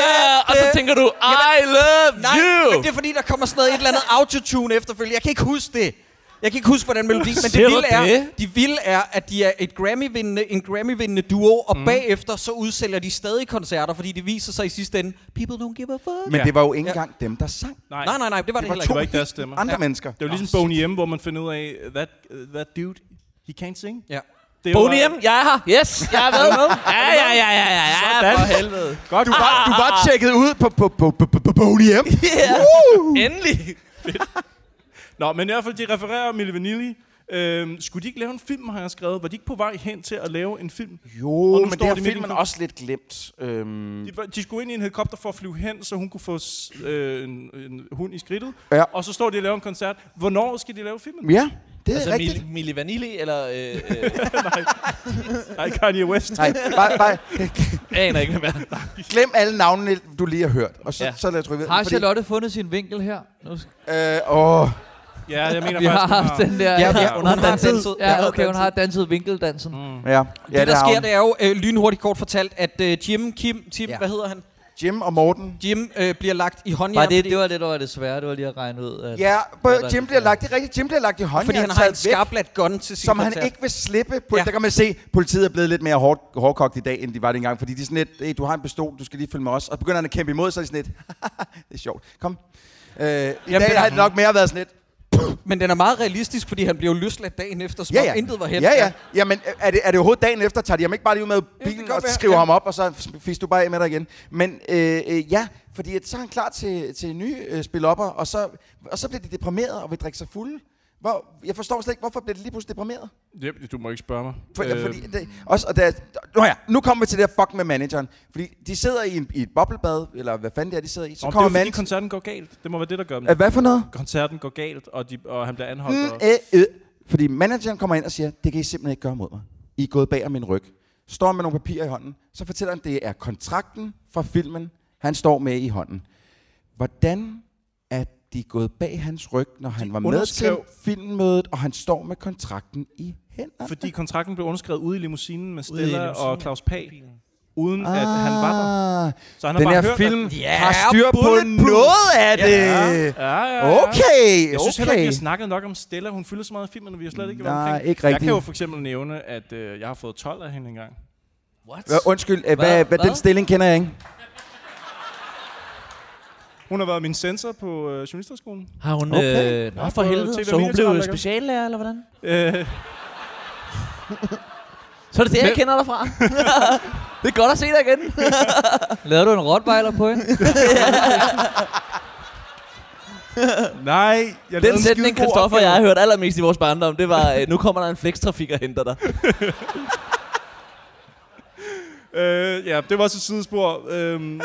Og så tænker du, I love Nej, you. men det er fordi, der kommer sådan noget, et eller andet autotune efterfølgende. Jeg kan ikke huske det. Jeg kan ikke huske, hvordan melodi, men det vilde, er, det? de vilde er, at de er et Grammy-vindende, en Grammy-vindende duo, og mm. bagefter så udsælger de stadig koncerter, fordi det viser sig i sidste ende, people don't give a fuck. Men Ja. det var jo ikke Ja. engang dem, der sang. Nej, Nej, nej, nej, det var det, var heller det ikke. var ikke deres stemmer. Andre mennesker. Det var ligesom Boney M, hvor man finder ud af, that, uh, that dude, he can't sing. Ja. Det Boney M, jeg er her. Yes, jeg er med. Ja, ja, ja, ja, ja, ja, Sådan. for helvede. Godt. Du var, du var tjekket ud på, på, på, på, på, på Boney M. Ja, endelig. Nå, men i hvert fald, de refererer Milli Vanilli. Øhm, skulle de ikke lave en film, har jeg skrevet? Var de ikke på vej hen til at lave en film? Jo, men står det har de filmen en- også lidt glemt. Øhm, De, de skulle ind i en helikopter for at flyve hen, så hun kunne få øh, en, en hund i skridtet. Ja. Og så står de og laver en koncert. Hvornår skal de lave filmen? ja, det er Altså, rigtigt. Mil- Milli Vanilli, eller... Øh, øh, Nej, Kanye West. Nej, bare, bare aner ikke, er. glem alle navnene, du lige har hørt. Og så, Ja. så lad os trykke Har Charlotte fundet sin vinkel her? Nu sk- Øh, åh, Ja, jeg mener vi har faktisk, haft den der... Ja, ja, hun har danset. danset. Ja, okay, hun har danset vinkeldansen. Mm. ja. ja det, der har sker, det er jo øh, lynhurtigt kort fortalt, at øh, Jim, Kim, Tim, Ja. hvad hedder han? Jim og Morten. Jim øh, bliver lagt i håndjern, det, fordi, det var det, der var det svære. Det var lige at regne ud. At Ja, der- Jim bliver lagt, det er rigtigt, Jim bliver lagt i håndjern, fordi han har en skarpladt gun til sin som han ikke vil slippe. På, Ja. Der kan man se, at politiet er blevet lidt mere hård, hårdkogt i dag, end de var dengang. Fordi de er sådan lidt, hey, du har en pistol, du skal lige følge med os. Og begynder han at kæmpe imod, så er de sådan lidt, det er sjovt. Kom. Øh, I Jamen, dag det er- har det nok mere været sådan lidt, Men den er meget realistisk, fordi han bliver jo løsladt dagen efter, som ja, ja. intet var hen. Ja, ja. Jamen, er det, er det overhovedet dagen efter, tager de ham ikke bare lige med bilen kan og skriver ja. ham op, og så fisk du bare af med dig igen. Men øh, øh, ja, fordi at, så er han klar til, til nye øh, spilopper, og så, og så bliver de deprimeret og vil drikke sig fulde. Hvor, jeg forstår slet ikke, hvorfor bliver de lige pludselig deprimeret? Det, du må ikke spørge mig. For, øh. Fordi det, også, og der, nu, ja, nu kommer vi til det her fuck med manageren. Fordi de sidder i, en, i et boblebad, eller hvad fanden det er, de sidder i. Så Nå, det er kommer fordi, koncerten går galt. Det må være det, der gør dem. Hvad for noget? Koncerten går galt, og, de, og han bliver anholdt. Mm, og, øh, øh. Fordi manageren kommer ind og siger, det kan I simpelthen ikke gøre mod mig. I er gået bag om min ryg. Står med nogle papirer i hånden. Så fortæller han, det er kontrakten fra filmen, han står med i hånden. Hvordan er de gået bag hans ryg, når han var med til filmmødet, og han står med kontrakten i hænderne? fordi kontrakten blev underskrevet ude i limousinen med Stella limousinen, og Claus Pag, uden at han var der. Ah, Så han har Den bare her hørt, film at, Ja, har styr på noget af det. Ja, ja, ja. Okay, Jeg synes heller ikke, vi okay. har snakket nok om Stella. Hun fylder så meget i filmen, og vi har slet ikke været Nej, omkring. ikke Jeg kan jo for eksempel nævne, at øh, jeg har fået 12 af hende engang. What? Undskyld, øh, hvad, Hvad? hvad, den stilling kender jeg ikke. Hun har været min sensor på øh, journalisterskolen. Har hun... Okay. Øh, nå, for helvede. TV Så hun blev speciallærer, eller hvordan? Øh, Så er det det, jeg kender dig fra. det er godt at se dig igen. Lavede du en rottweiler på hende? nej, jeg Den en sætning, skidegod Christoffer og jeg har hørt allermest i vores barndom, det var, øh, nu kommer der en flextrafik og henter dig. Øh, ja, det var også et sidespor. Øhm,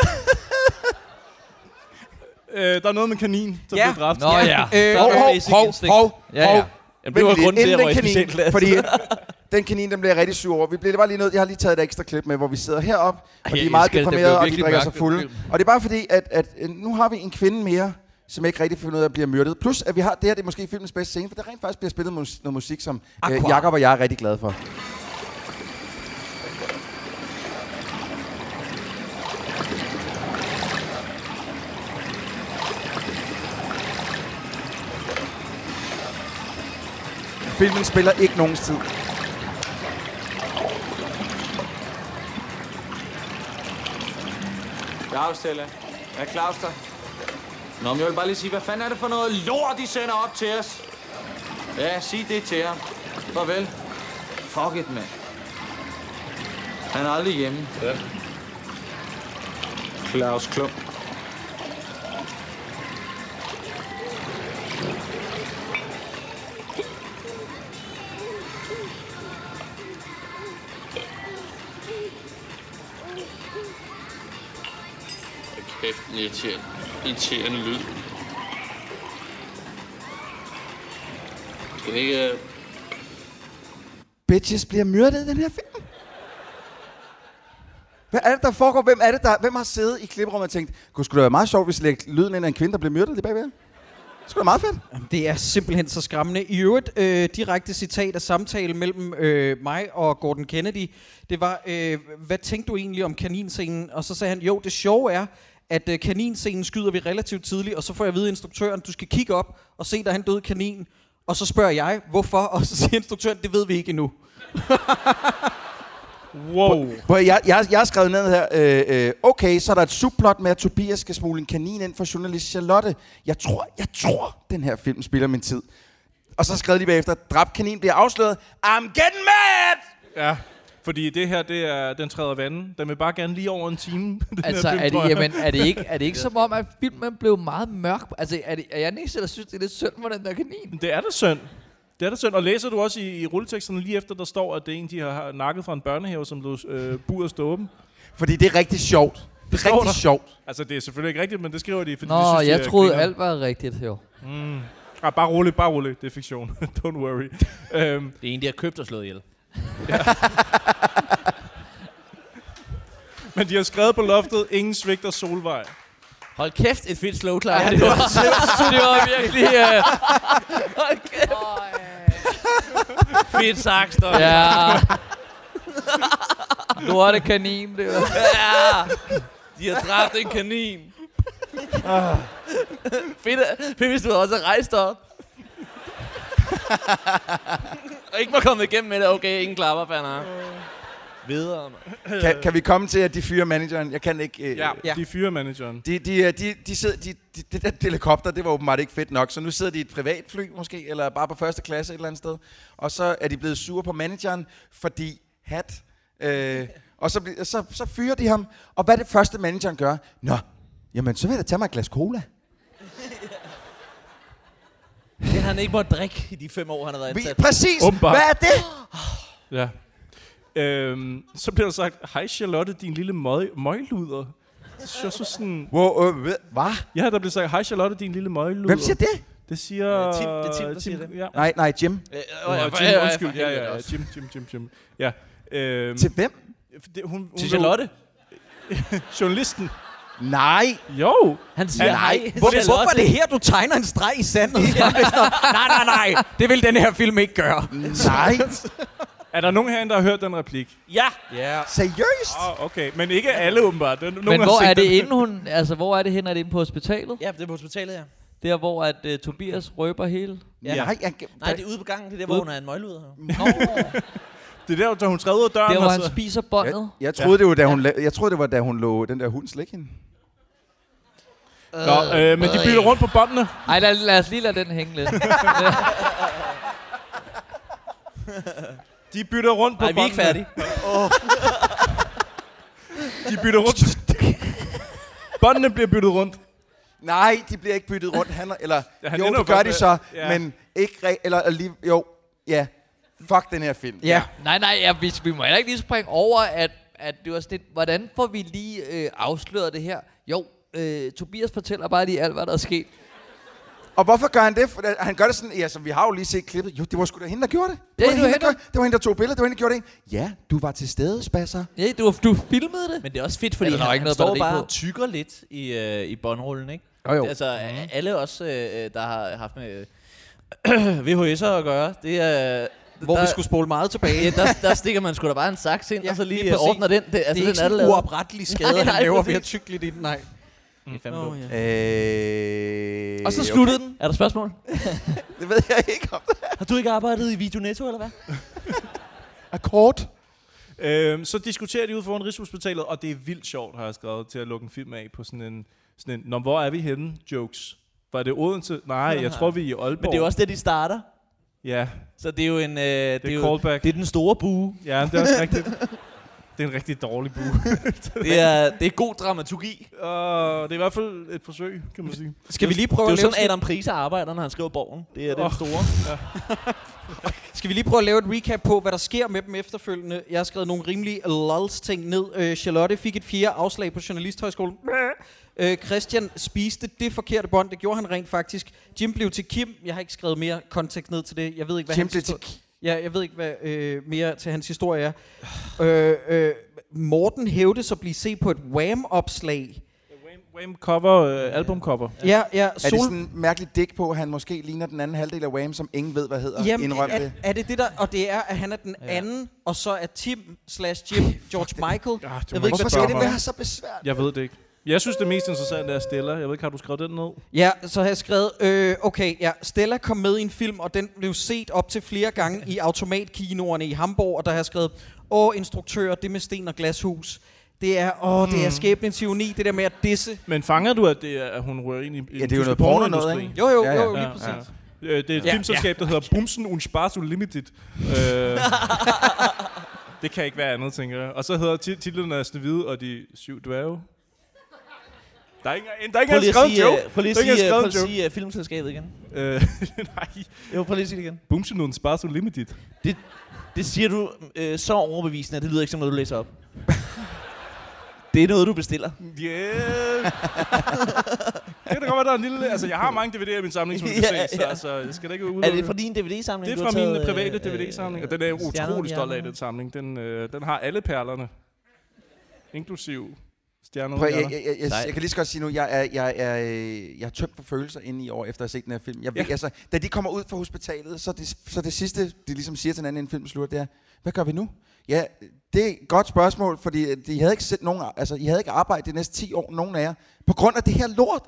øh, der er noget med kanin, der Ja. blev dræbt. Nå ja. Øh, Hov, hov, hov, hov, Ja, ja. hov. Jamen, det var grunden til, at jeg kanin. Fordi den kanin, den bliver rigtig sur over. Vi bliver bare lige nødt, jeg har lige taget et ekstra klip med, hvor vi sidder heroppe, og de er meget deprimerede, og de drikker sig fulde. Og det er bare fordi, at, at øh, nu har vi en kvinde mere, som ikke rigtig finder ud af at blive myrdet. Plus, at vi har det her, det er måske filmens bedste scene, for der rent faktisk bliver spillet mus- noget musik, som øh. Jakob og jeg er rigtig glade for. Filmen spiller ikke nogens tid. Dag, Stella. Er Claus der? Nå, men jeg vil bare lige sige, hvad fanden er det for noget lort, de sender op til os? Ja, sig det til ham. Farvel. Fuck it, mand. Han er aldrig hjemme. Ja. Claus Klump. Irriterende, irriterende lyd. Skal vi ikke... øh, Bitches bliver myrdet i den her film. Hvad er det, der foregår? Hvem er det, der... Hvem har siddet i kliprummet og tænkt, kunne sgu da være meget sjovt, hvis vi lægger lyden ind af en kvinde, der bliver myrdet lige bagved? Det skulle da meget fedt. Jamen, Det er simpelthen så skræmmende. I øvrigt, øh, direkte citat af samtale mellem øh, mig og Gordon Kennedy, det var, øh, hvad tænkte du egentlig om kaninscenen? Og så sagde han, jo, det sjove er, at øh, kaninscenen skyder vi relativt tidligt, og så får jeg at vide instruktøren, du skal kigge op og se, der er en død kanin. Og så spørger jeg, hvorfor? Og så siger instruktøren, det ved vi ikke endnu. Wow. Prøv, jeg, jeg, jeg har skrevet ned her, øh, øh, okay, så er der et subplot med, at Tobias skal smule en kanin ind for journalist Charlotte. Jeg tror, jeg tror, den her film spiller min tid. Og så skrev de bagefter, dræbt kanin bliver afsløret. I'm getting mad! Ja, fordi det her, det er, den træder vandet. Den vil bare gerne lige over en time. Altså, film, er det, jamen, er det ikke, er det ikke som om, at filmen blev meget mørk? Altså, er, det, er jeg eneste, der synes, det er lidt synd for den der kanin? Det er da synd. Det er da synd. Og læser du også i, i rulleteksterne lige efter, der står, at det er en, de har nakket fra en børnehave, som lå øh, buret stå åben? Fordi det er rigtig sjovt. Det er rigtig der. sjovt. Altså, det er selvfølgelig ikke rigtigt, men det skriver de, fordi Nå, de synes, jeg det er troede grineren. alt var rigtigt, jo. Mm. Ah, bare rolig, bare rolig. Det er fiktion. Don't worry. um, Det er en, de har købt og slået ihjel. men de har skrevet på loftet, ingen svigter Solvej. Hold kæft, et fedt slow clap. Ja, det var, det var virkelig... Uh, Hold kæft. Fedt sagt, ja. Lorte kanin, det var. ja. De har dræbt en kanin. fedt, fedt, hvis du også har rejst op. Og ikke var kommet igennem med det. Okay, ingen klapper, faner. Videre, mand. Kan, kan vi komme til, at de fyrer manageren? Jeg kan ikke... Øh, Ja, ja. de fyrer manageren. De, de, øh, de, de sidder, de, de, det der helikopter, det var åbenbart ikke fedt nok, så nu sidder de i et privatfly måske, eller bare på første klasse et eller andet sted, og så er de blevet sure på manageren, fordi hat, øh, og så, så, så fyrer de ham, og hvad er det første manageren gør? Nå, jamen så vil jeg da tage mig et glas cola. Det har han ikke måttet drikke i de fem år, han har været Vi, ansat. præcis, Åbenbart. hvad er det? Ja. Øhm, så bliver der sagt, hej Charlotte, din lille møg, møgluder. Så, jeg så sådan, Wow, øh, hvad? ja, der bliver sagt, hej Charlotte, din lille møgluder. Hvem siger det? Det siger... Øh, Tim- det er Tim, der siger det. Ja. Nej, nej, Jim. Øh, Nå, øh, Jim, øh, øh, undskyld. for Ja, ja, ja. Jim, Jim, Jim, Jim. Ja. Øhm, Til hvem? det, hun, hun Til Charlotte. Journalisten. Nej. Jo. Han siger nej. hej. Hvor, hvorfor er det her, du tegner en streg i sandet? nej, nej, nej. Det vil den her film ikke gøre. Nej. Er der nogen herinde, der har hørt den replik? Ja. Ja. Seriøst? Oh, okay, men ikke alle åbenbart. Nogen Men hvor er det den. inden hun... Altså, hvor er det henne? Er det inde på hospitalet? Ja, det er på hospitalet, ja. Der, hvor at uh, Tobias røber hele... Ja. Nej, jeg, Nej, det er ude på gangen. Det er der, hvor Ude- hun er en møgluder. Nå, Det er der, da hun træder ud af døren. der, hvor og han så- spiser båndet. jeg, jeg troede, det var, da hun, jeg troede, det var, da hun lå den der hund slik hende. Nå, øh, men de bytter rundt på båndene. Ej, lad, lad os lige lade den hænge lidt. De bytter rundt på Nej, vi er ikke båndene. færdige. De bytter rundt. båndene bliver byttet rundt. Nej, de bliver ikke byttet rundt. Han, eller, Ja, ja, han jo, det gør de så, ja. men ikke re- eller alligevel, jo, ja. Fuck den her film. Ja. nej, nej, ja, vi, vi må heller ikke lige springe over, at, at det var sådan lidt, hvordan får vi lige øh, afsløret det her? Jo, øh, Tobias fortæller bare lige alt, hvad der er sket. Og hvorfor gør han det? For, han gør det sådan, ja, så vi har jo lige set klippet. Jo, det var sgu da hende, der gjorde det. Det, Ja, var, det var hende, der, det var hende, der tog billeder. Det var hende, der gjorde det. Ja, du var til stede, Spasser. Ja, du, du filmede det. Men det er også fedt, fordi Ja, der er han, ikke han noget står bare og tykker lidt i, øh, i båndrullen, ikke? Jo, jo. Altså, mm. alle os, øh, der har haft med øh, VHS'er at gøre, det er... Hvor der, vi skulle spole meget tilbage. Ja, der, der stikker man sgu da bare en saks ind, Ja, og så lige, lige ordner den. Det, altså, det er den ikke sådan en uoprettelig skade, Nej, nej, han laver ved at tygge lidt i den. Nej. Det er fandme dumt. ja. Øh, Og så sluttede den. Er der spørgsmål? Det ved jeg ikke om. Har du ikke arbejdet i Video Netto, eller hvad? Akkord. Øhm, så diskuterer de ud foran Rigshospitalet, og det er vildt sjovt, har jeg skrevet, til at lukke en film af på sådan en... Sådan en Nå, hvor er vi henne? Jokes. Var det Odense? Nej, jeg tror, vi er i Aalborg. Men det er jo også det, de starter. Ja, Så det er jo en... Øh, det, det er jo, callback. det er den store bue. Ja, det er også rigtigt. Det er en rigtig dårlig bue. Det er, det er god dramaturgi. Uh, det er i hvert fald et forsøg, kan man sige. Skal vi lige prøve Det er at lave sådan, Adam Prise arbejder, når han skriver Borgen. Det er den Åh. store. Skal vi lige prøve at lave et recap på, hvad der sker med dem efterfølgende? Jeg har skrevet nogle rimelig lulls ting ned. Øh, Charlotte fik et fjerde afslag på Journalisthøjskolen. Øh, Christian spiste det forkerte bånd. Det gjorde han rent faktisk. Jim blev til Kim. Jeg har ikke skrevet mere kontekst ned til det. Jeg ved ikke, hvad Jim blev til Ja, jeg ved ikke, hvad øh, mere til hans historie er. øh, øh, Morten hævdes at blive set på et Wham-opslag. Wham cover, øh, albumcover. Ja, ja. Er det sådan en mærkelig dik på, at han måske ligner den anden halvdel af Wham, som ingen ved, hvad hedder? Jamen, Indrøm er, det. er det det der, og det er, at han er den anden, og så er Tim slash Jim George Michael. Ja, Jeg det ved ikke, Hvorfor skal det er. være så besværligt? Jeg ved det ikke. Jeg synes, det mest interessante er Stella. Jeg ved ikke, har du skrevet den ned? Ja, så har jeg skrevet, øh, okay, ja, Stella kom med i en film, og den blev set op til flere gange i automatkinoerne i Hamburg, og der har jeg skrevet, åh, instruktør, det med sten og glashus. Det er, åh, det er skæbnens ironi, det der med at disse. Men fanger du, at, det er, at hun rører ind i, Ja, det er jo noget porno noget, ikke? Jo, jo, Ja, jo, ja. jo, lige Ja, præcis. ja. Øh, Det er et Ja, filmselskab, der hedder Bumsen und Spaß Unlimited. Øh, Det kan ikke være andet, tænker jeg. Og så hedder ti- titlen af Snevide og de syv dværge. Der er ikke der er ikke engang skrevet joke. øh, prøv lige at er sige, øh, prøv skrevet at sige øh, filmselskabet igen. Øh, nej. Jo, prøv lige at sige det igen. Bumsen und Spaß Unlimited. Det, det siger du øh, så overbevisende, at det lyder ikke som noget, du læser op. det er noget, du bestiller. Yeah. det kan da godt være, der er en lille... Altså, jeg har mange DVD'er i min samling, som du Ja, se, så ja. altså, jeg skal da ikke Er udelukke. det fra din DVD-samling? Det er fra min taget, private øh, DVD-samling, og den er jeg utrolig stolt af, den samling. Den, øh, den har alle perlerne. Inklusiv stjerner. Prøv, jeg, jeg, jeg, jeg, jeg, kan lige så godt sige nu, jeg er, jeg er, øh, jeg er tømt for følelser inde i år, efter at have set den her film. Jeg, ja. Altså, da de kommer ud fra hospitalet, så det, så det sidste, de ligesom siger til hinanden, inden filmen slutter, det er, hvad gør vi nu? Ja, det er et godt spørgsmål, fordi øh, de havde ikke set nogen, altså, I havde ikke arbejdet de næste 10 år, nogen af jer, på grund af det her lort.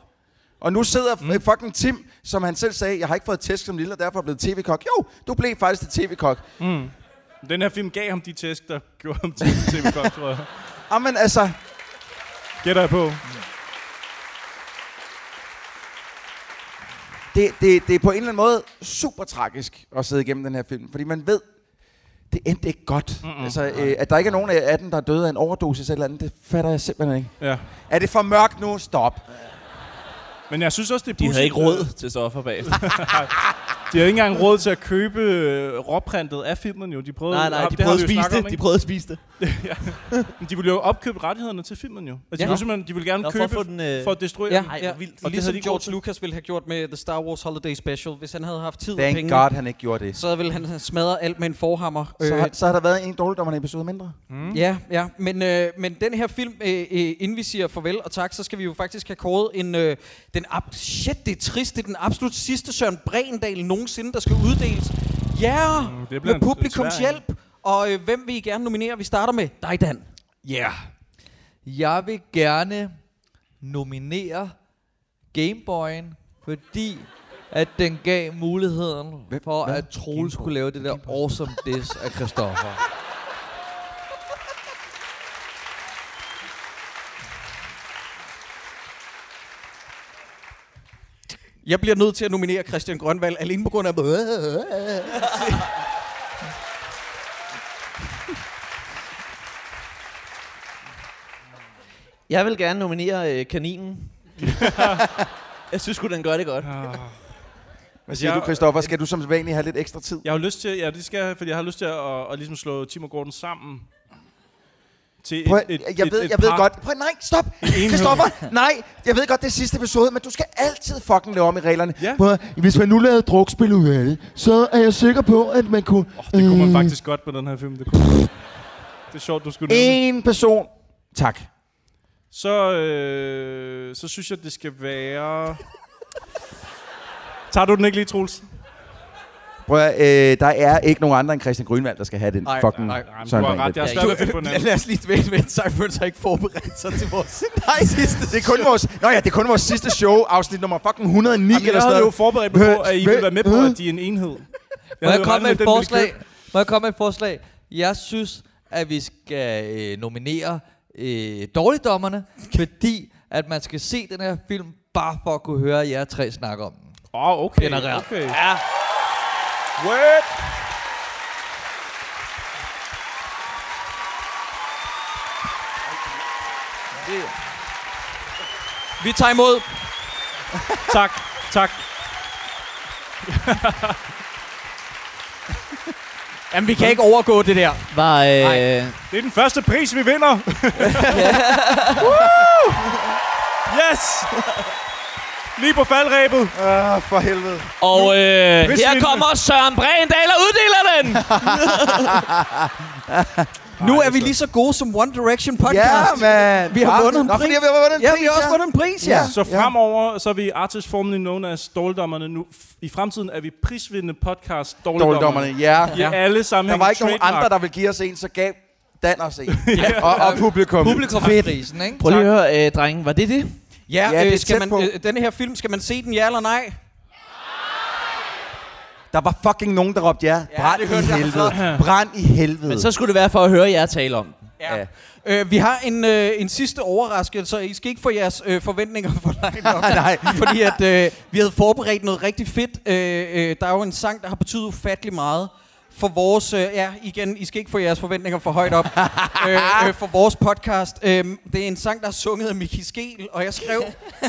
Og nu sidder mm. fucking Tim, som han selv sagde, jeg har ikke fået tæsk som lille, og derfor er blevet tv-kok. Jo, du blev faktisk til tv-kok. Mm. Den her film gav ham de tæsk, der gjorde ham til tv-kok, tror jeg. Jamen altså, Gætter jeg på. det, det, det er på en eller anden måde super tragisk at sidde igennem den her film, fordi man ved, det endte ikke godt. Mm-mm. Altså, øh, at der ikke er nogen af dem, der er døde af en overdosis eller andet, det fatter jeg simpelthen ikke. Ja. Er det for mørkt nu? Stop. Men jeg synes også, det er De havde ikke råd til stoffer bag. De havde ikke engang råd til at købe øh, råprintet af filmen jo. De prøvede, nej, nej, det de prøvede at spise snakket om, det. De prøvede at spise det. ja. Men de ville jo opkøbe rettighederne til filmen jo. Altså, Ja. de, ville simpelthen, de ville gerne Nå, for at købe den, øh, for at destruere Ja, den. Ja. vildt. Og Og det ligesom havde de George. Lucas ville have gjort med The Star Wars Holiday Special. Hvis han havde haft tid og Thank penge, God, han ikke gjorde det. så ville han have smadret alt med en forhammer. Så, Øh, har, så har der været en dårligdommerne episode mindre. Mm. Ja, ja. Men, øh, men den her film, øh, øh, inden vi siger farvel og tak, så skal vi jo faktisk have kåret en... Øh, den ab- shit, det er trist. Det er den absolut sidste Søren Brendal nogensinde, der skal uddeles. Ja, yeah, Mm, det med publikums svær hjælp. Og øh, hvem vil I gerne nominere? Vi starter med dig, Dan. Ja. Yeah. Jeg vil gerne nominere Gameboyen, fordi at den gav muligheden Hvem? for, Hvad? at Troels skulle lave det der awesome diss af Christoffer. Jeg bliver nødt til at nominere Christian Grønvald alene på grund af... Jeg vil gerne nominere øh, kaninen. jeg synes sgu, den gør det godt. Hvad siger Jeg- du, Christoffer? Skal du som vanligt have lidt ekstra tid? Jeg har lyst til, ja, det skal jeg, fordi jeg har lyst til at, at, at ligesom slå Tim og Gordon sammen. Til Prøv, et, et, jeg et, ved, et jeg ved godt. Prøv, nej, stop. enhed. Christoffer, nej. Jeg ved godt, det er sidste episode, men du skal altid fucking lave om i reglerne. Ja. Prøv, hvis man nu lavede drukspil ud af det, så er jeg sikker på, at man kunne... Oh, det kunne man øh, faktisk godt med den her film. Det, kunne. det er sjovt, du skulle nævne. En person. Tak. Så, øh, så synes jeg, det skal være... Tager du den ikke lige, Troels? Prøv at, øh, der er ikke nogen andre end Christian Grønvald, der skal have den Nej, fucking Nej, nej, Søren du har ret. Jeg er svært at på. Lad os lige vente med, at Cypher har ikke forberedt sig til vores... Nej, sidste det er kun vores, Nå ja, det er kun vores sidste show, afsnit nummer fucking 109 Jamen, eller jeg sådan havde jo noget. forberedt mig på, at I ville være med på, at de er en enhed. Må havde jeg komme med et forslag? Må jeg komme med et forslag? Jeg synes, at vi skal øh, nominere øh, dårligdommerne, fordi at man skal se den her film, bare for at kunne høre jer tre snakke om den. Åh, oh, okay. Generelt. okay. Ja. Word. Vi tager imod. Tak, tak. Jamen, vi kan ikke overgå det der. Var, øh, Nej. Det er den første pris, vi vinder. yes! Lige på faldrebet. Ah, for helvede. og øh, Hvis her kommer Søren Brændal og uddeler den! Nu er vi lige så gode som One Direction podcast. Ja, man. Vi har vundet en Nå, pris. fordi vi har vundet en Ja, pris, vi har også vundet en pris, ja. Så fremover, så er vi artist formerly known as Dårligdommerne nu. I fremtiden er vi prisvindende podcast Dårligdommerne. Dårligdommerne, ja. Ja. Alle sammen Der var ikke nogen andre, der ville give os en, så gav Dan os en. og, og publikum. Publikumsprisen, ikke? Prøv lige at høre, øh, drengen, var det det? Ja, Ja, det øh, skal man, på. øh, denne her film, skal man se den, ja eller nej? Der var fucking nogen, der råbte ja. Brand det i jeg. helvede. Brand i helvede. Men så skulle det være for at høre jer tale om den. Ja. Øh, vi har en, øh, en sidste overraskelse, og I skal ikke få jeres øh, forventninger for langt op. Nej. Fordi at øh, vi havde forberedt noget rigtig fedt. Øh, øh, der er jo en sang, der har betydet ufattelig meget for vores... Øh, ja, igen, I skal ikke få jeres forventninger for højt op. øh, øh, for vores podcast. Øh, det er en sang, der er sunget af Miki Skel, og jeg skrev,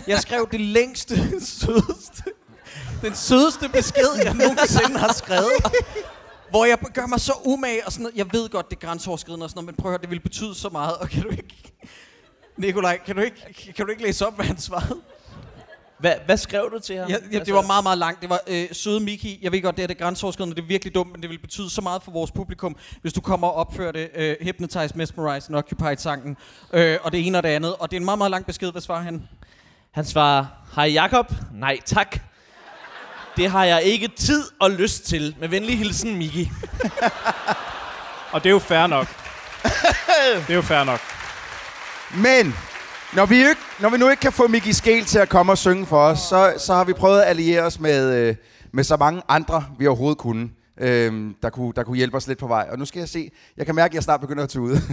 jeg skrev det længste, sødeste... Den sødeste besked, jeg nogensinde har skrevet. Hvor jeg gør mig så umage og sådan noget. Jeg ved godt, det er grænseoverskridende og sådan noget, men prøv at høre, det ville betyde så meget. Og kan du ikke... Nikolaj, kan du ikke, kan du ikke læse op, hvad han svarede? Hvad, hvad skrev du til ham? Ja, ja, det var meget, meget langt. Det var øh, søde Miki. Jeg ved godt, det er det grænseoverskridende. Det er virkelig dumt, men det vil betyde så meget for vores publikum, hvis du kommer og opfører det. Øh, Hypnotize, Mesmerize and Occupied-sangen. Øh, og det ene og det andet. Og det er en meget, meget lang besked. Hvad svarer han? Han svarer, hej Jakob. Nej tak. Det har jeg ikke tid og lyst til. Med venlig hilsen, Miki. Og det er jo fair nok. det er jo fair nok. Men når vi, ikke, når vi nu ikke kan få Miki Skel til at komme og synge for os, så, så har vi prøvet at alliere os med, øh, med så mange andre, vi overhovedet kunne, øh, der kunne, der kunne hjælpe os lidt på vej. Og nu skal jeg se, jeg kan mærke, at jeg snart begynder at tude.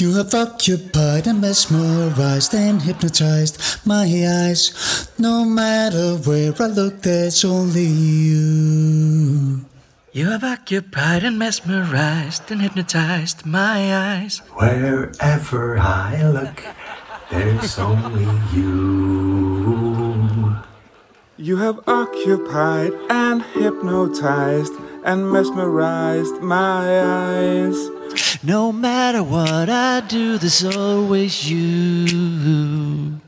You have occupied and mesmerized and hypnotized my eyes. No matter where I look, there's only you. You have occupied and mesmerized and hypnotized my eyes. Wherever I look, there's only you. You have occupied and hypnotized and mesmerized my eyes. No matter what I do, there's always you.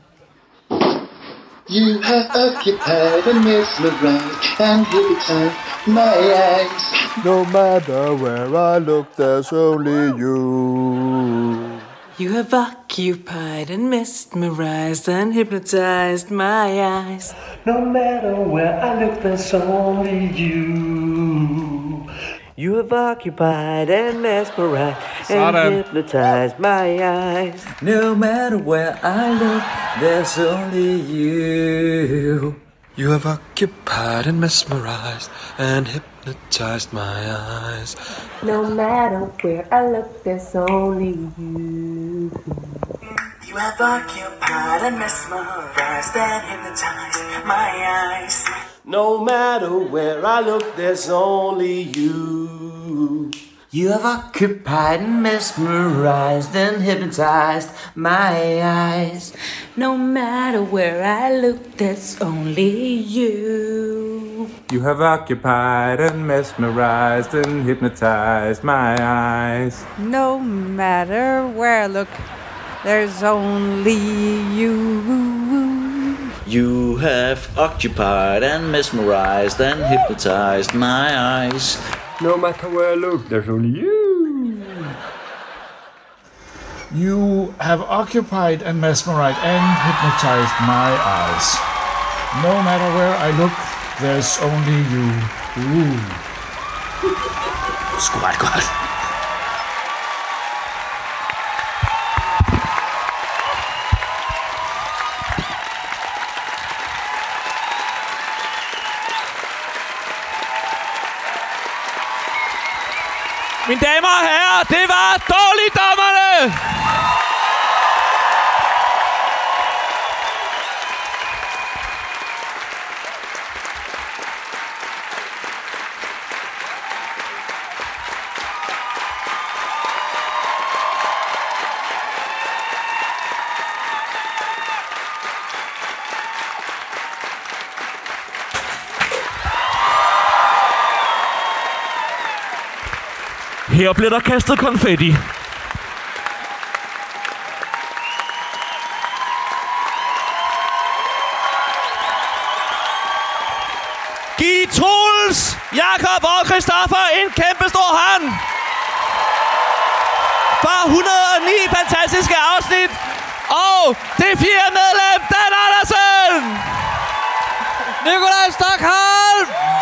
You have occupied and mesmerized and hypnotized my eyes. No matter where I look, there's only you. You have occupied and mesmerized and hypnotized my eyes. No matter where I look, there's only you. You have occupied and mesmerized Sådan. and hypnotized my eyes. No matter where I look, there's only you. You have occupied and mesmerized and hypnotized my eyes. No matter where I look, there's only you. You have occupied and mesmerized and hypnotized my eyes. No matter where I look, there's only you. You have occupied and mesmerized and hypnotized my eyes. No matter where I look, there's only you. You have occupied and mesmerized and hypnotized my eyes. No matter where I look, there's only you. You have occupied and mesmerized and hypnotized my eyes. No matter where I look, there's only you. You have occupied and mesmerized and hypnotized my eyes. No matter where I look, there's only you. Ooh. Sgu ret Mine damer og herrer, det var Dårligdommerne! Her bliver der kastet konfetti. Giv Troels, Jakob og Christoffer en kæmpe stor hånd. For 109 fantastiske afsnit. Og det fjerde medlem, Dan Andersen. Nikolaj Stockholm!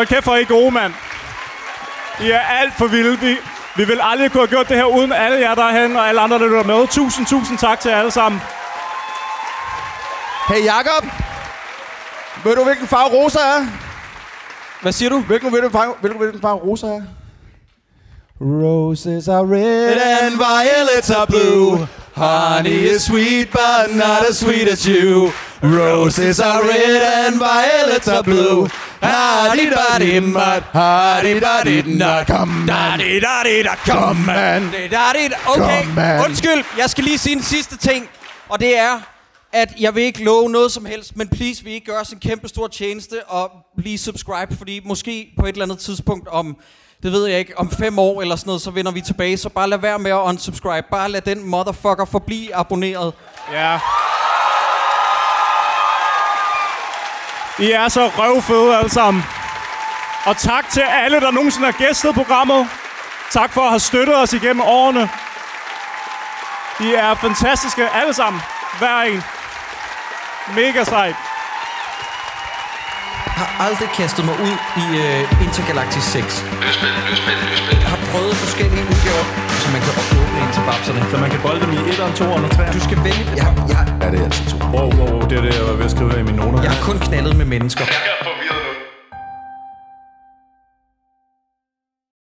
Og kæft, hvor er I gode, mand. I er alt for vilde. Vi, vi vil aldrig kunne have gjort det her uden alle jer derhen og alle andre, der lytter med. Tusind, tusind tak til jer alle sammen. Hey Jakob, ved du hvilken farve rosa er? Hvad siger du? Hvilken, hvilken, farve, hvilken, hvilken farve rosa er? Roses are red and violets are blue. Honey is sweet, but not as sweet as you. Roses are red and violets are blue. Hardy daddy mud, hardy daddy not come daddy daddy da come man. Det er det. Okay, undskyld. Jeg skal lige sige en sidste ting. Og det er, at jeg vil ikke love noget som helst, men please vil I gøre os en kæmpe stor tjeneste og blive subscribe, fordi måske på et eller andet tidspunkt om, det ved jeg ikke, om fem år eller sådan noget, så vender vi tilbage. Så bare lad være med at unsubscribe. Bare lad den motherfucker forblive abonneret. Ja. I er så røvfede alle sammen. Og tak til alle, der nogensinde har gæstet programmet. Tak for at have støttet os igennem årene. I er fantastiske alle sammen. Hver en. Mega sejt har aldrig kastet mig ud i uh, Intergalactic 6. Løsspil, løsspil, løsspil. Jeg har prøvet forskellige udgaver, så man kan åbne ind til babserne. Så man kan bolde dem i 1'eren, 2'eren og 3'eren? Du skal vælge... Ja, ja. Ja, det er altid to. Wow, wow, wow, det er det, jeg var ved at skrive her i mine noter. Jeg har kun knaldet med mennesker. Jeg kan få